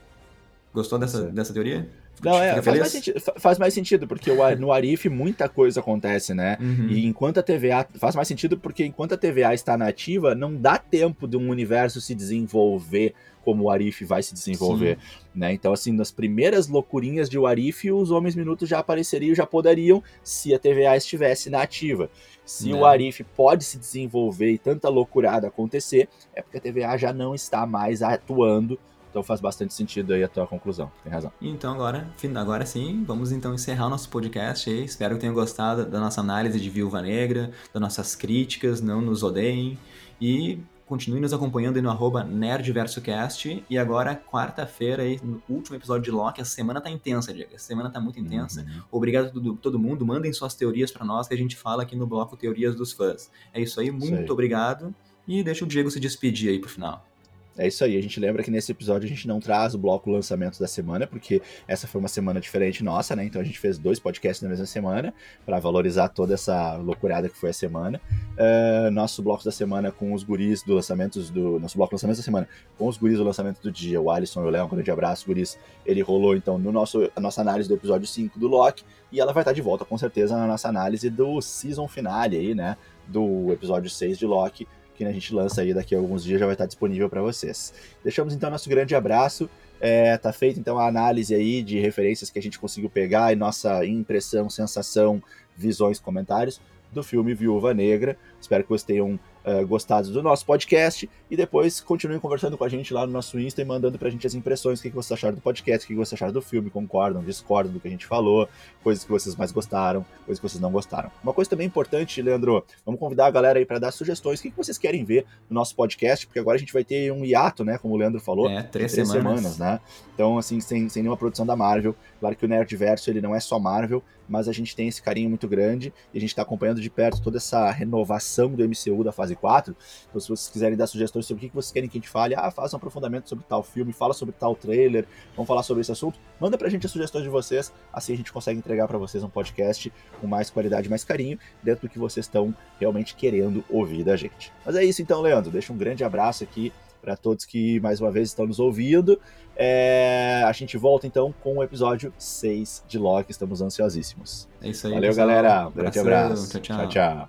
Gostou dessa, dessa teoria? Não, é, faz mais, sentido, faz mais, sentido, porque *laughs* no Arif muita coisa acontece, né? Uhum. E enquanto a TVA. Faz mais sentido porque enquanto a TVA está nativa, não dá tempo de um universo se desenvolver como o Arif vai se desenvolver, né? Então, assim, nas primeiras loucurinhas de o Arif, os Homens Minutos já apareceriam, já poderiam, se a TVA estivesse na ativa. Se o né. Arif pode se desenvolver e tanta loucurada acontecer, é porque a TVA já não está mais atuando então faz bastante sentido aí a tua conclusão. Tem razão. Então agora, agora sim, vamos então encerrar o nosso podcast aí. Espero que tenham gostado da nossa análise de Viúva Negra, das nossas críticas, não nos odeiem. E continue nos acompanhando aí no arroba NerdVersoCast. E agora, quarta-feira, no último episódio de Loki. A semana tá intensa, Diego. A semana tá muito intensa. Uhum. Obrigado a todo, todo mundo. Mandem suas teorias para nós que a gente fala aqui no bloco Teorias dos Fãs. É isso aí, muito obrigado. E deixa o Diego se despedir aí pro final. É isso aí. A gente lembra que nesse episódio a gente não traz o bloco lançamento da semana, porque essa foi uma semana diferente nossa, né? Então a gente fez dois podcasts na mesma semana para valorizar toda essa loucurada que foi a semana. Uh, nosso bloco da semana com os guris do lançamento do. Nosso bloco lançamento da semana com os guris do lançamento do dia, o Alisson e o Léo. Um grande abraço, guris. Ele rolou então no nosso, a nossa análise do episódio 5 do Loki. E ela vai estar de volta, com certeza, na nossa análise do season finale aí, né? Do episódio 6 de Loki que a gente lança aí daqui a alguns dias já vai estar disponível para vocês. Deixamos então nosso grande abraço. É, tá feita então a análise aí de referências que a gente conseguiu pegar e nossa impressão, sensação, visões, comentários do filme Viúva Negra. Espero que vocês tenham uh, gostado do nosso podcast e depois continuem conversando com a gente lá no nosso Insta e mandando pra gente as impressões, o que, que vocês acharam do podcast, o que, que vocês acharam do filme, concordam, discordam do que a gente falou, coisas que vocês mais gostaram, coisas que vocês não gostaram. Uma coisa também importante, Leandro, vamos convidar a galera aí para dar sugestões, o que, que vocês querem ver no nosso podcast, porque agora a gente vai ter um hiato, né, como o Leandro falou, é, três, três semanas. semanas. né? Então, assim, sem, sem nenhuma produção da Marvel, claro que o Nerdverso ele não é só Marvel, mas a gente tem esse carinho muito grande e a gente está acompanhando de perto toda essa renovação do MCU da fase 4. Então, se vocês quiserem dar sugestões sobre o que vocês querem que a gente fale, ah, faça um aprofundamento sobre tal filme, fala sobre tal trailer, vamos falar sobre esse assunto, manda pra gente as sugestões de vocês, assim a gente consegue entregar para vocês um podcast com mais qualidade, mais carinho, dentro do que vocês estão realmente querendo ouvir da gente. Mas é isso então, Leandro. Deixa um grande abraço aqui para todos que mais uma vez estão nos ouvindo. É, a gente volta então com o episódio 6 de Loki. Estamos ansiosíssimos. É isso aí. Valeu, pessoal. galera. Um grande abraço. tchau. tchau. tchau.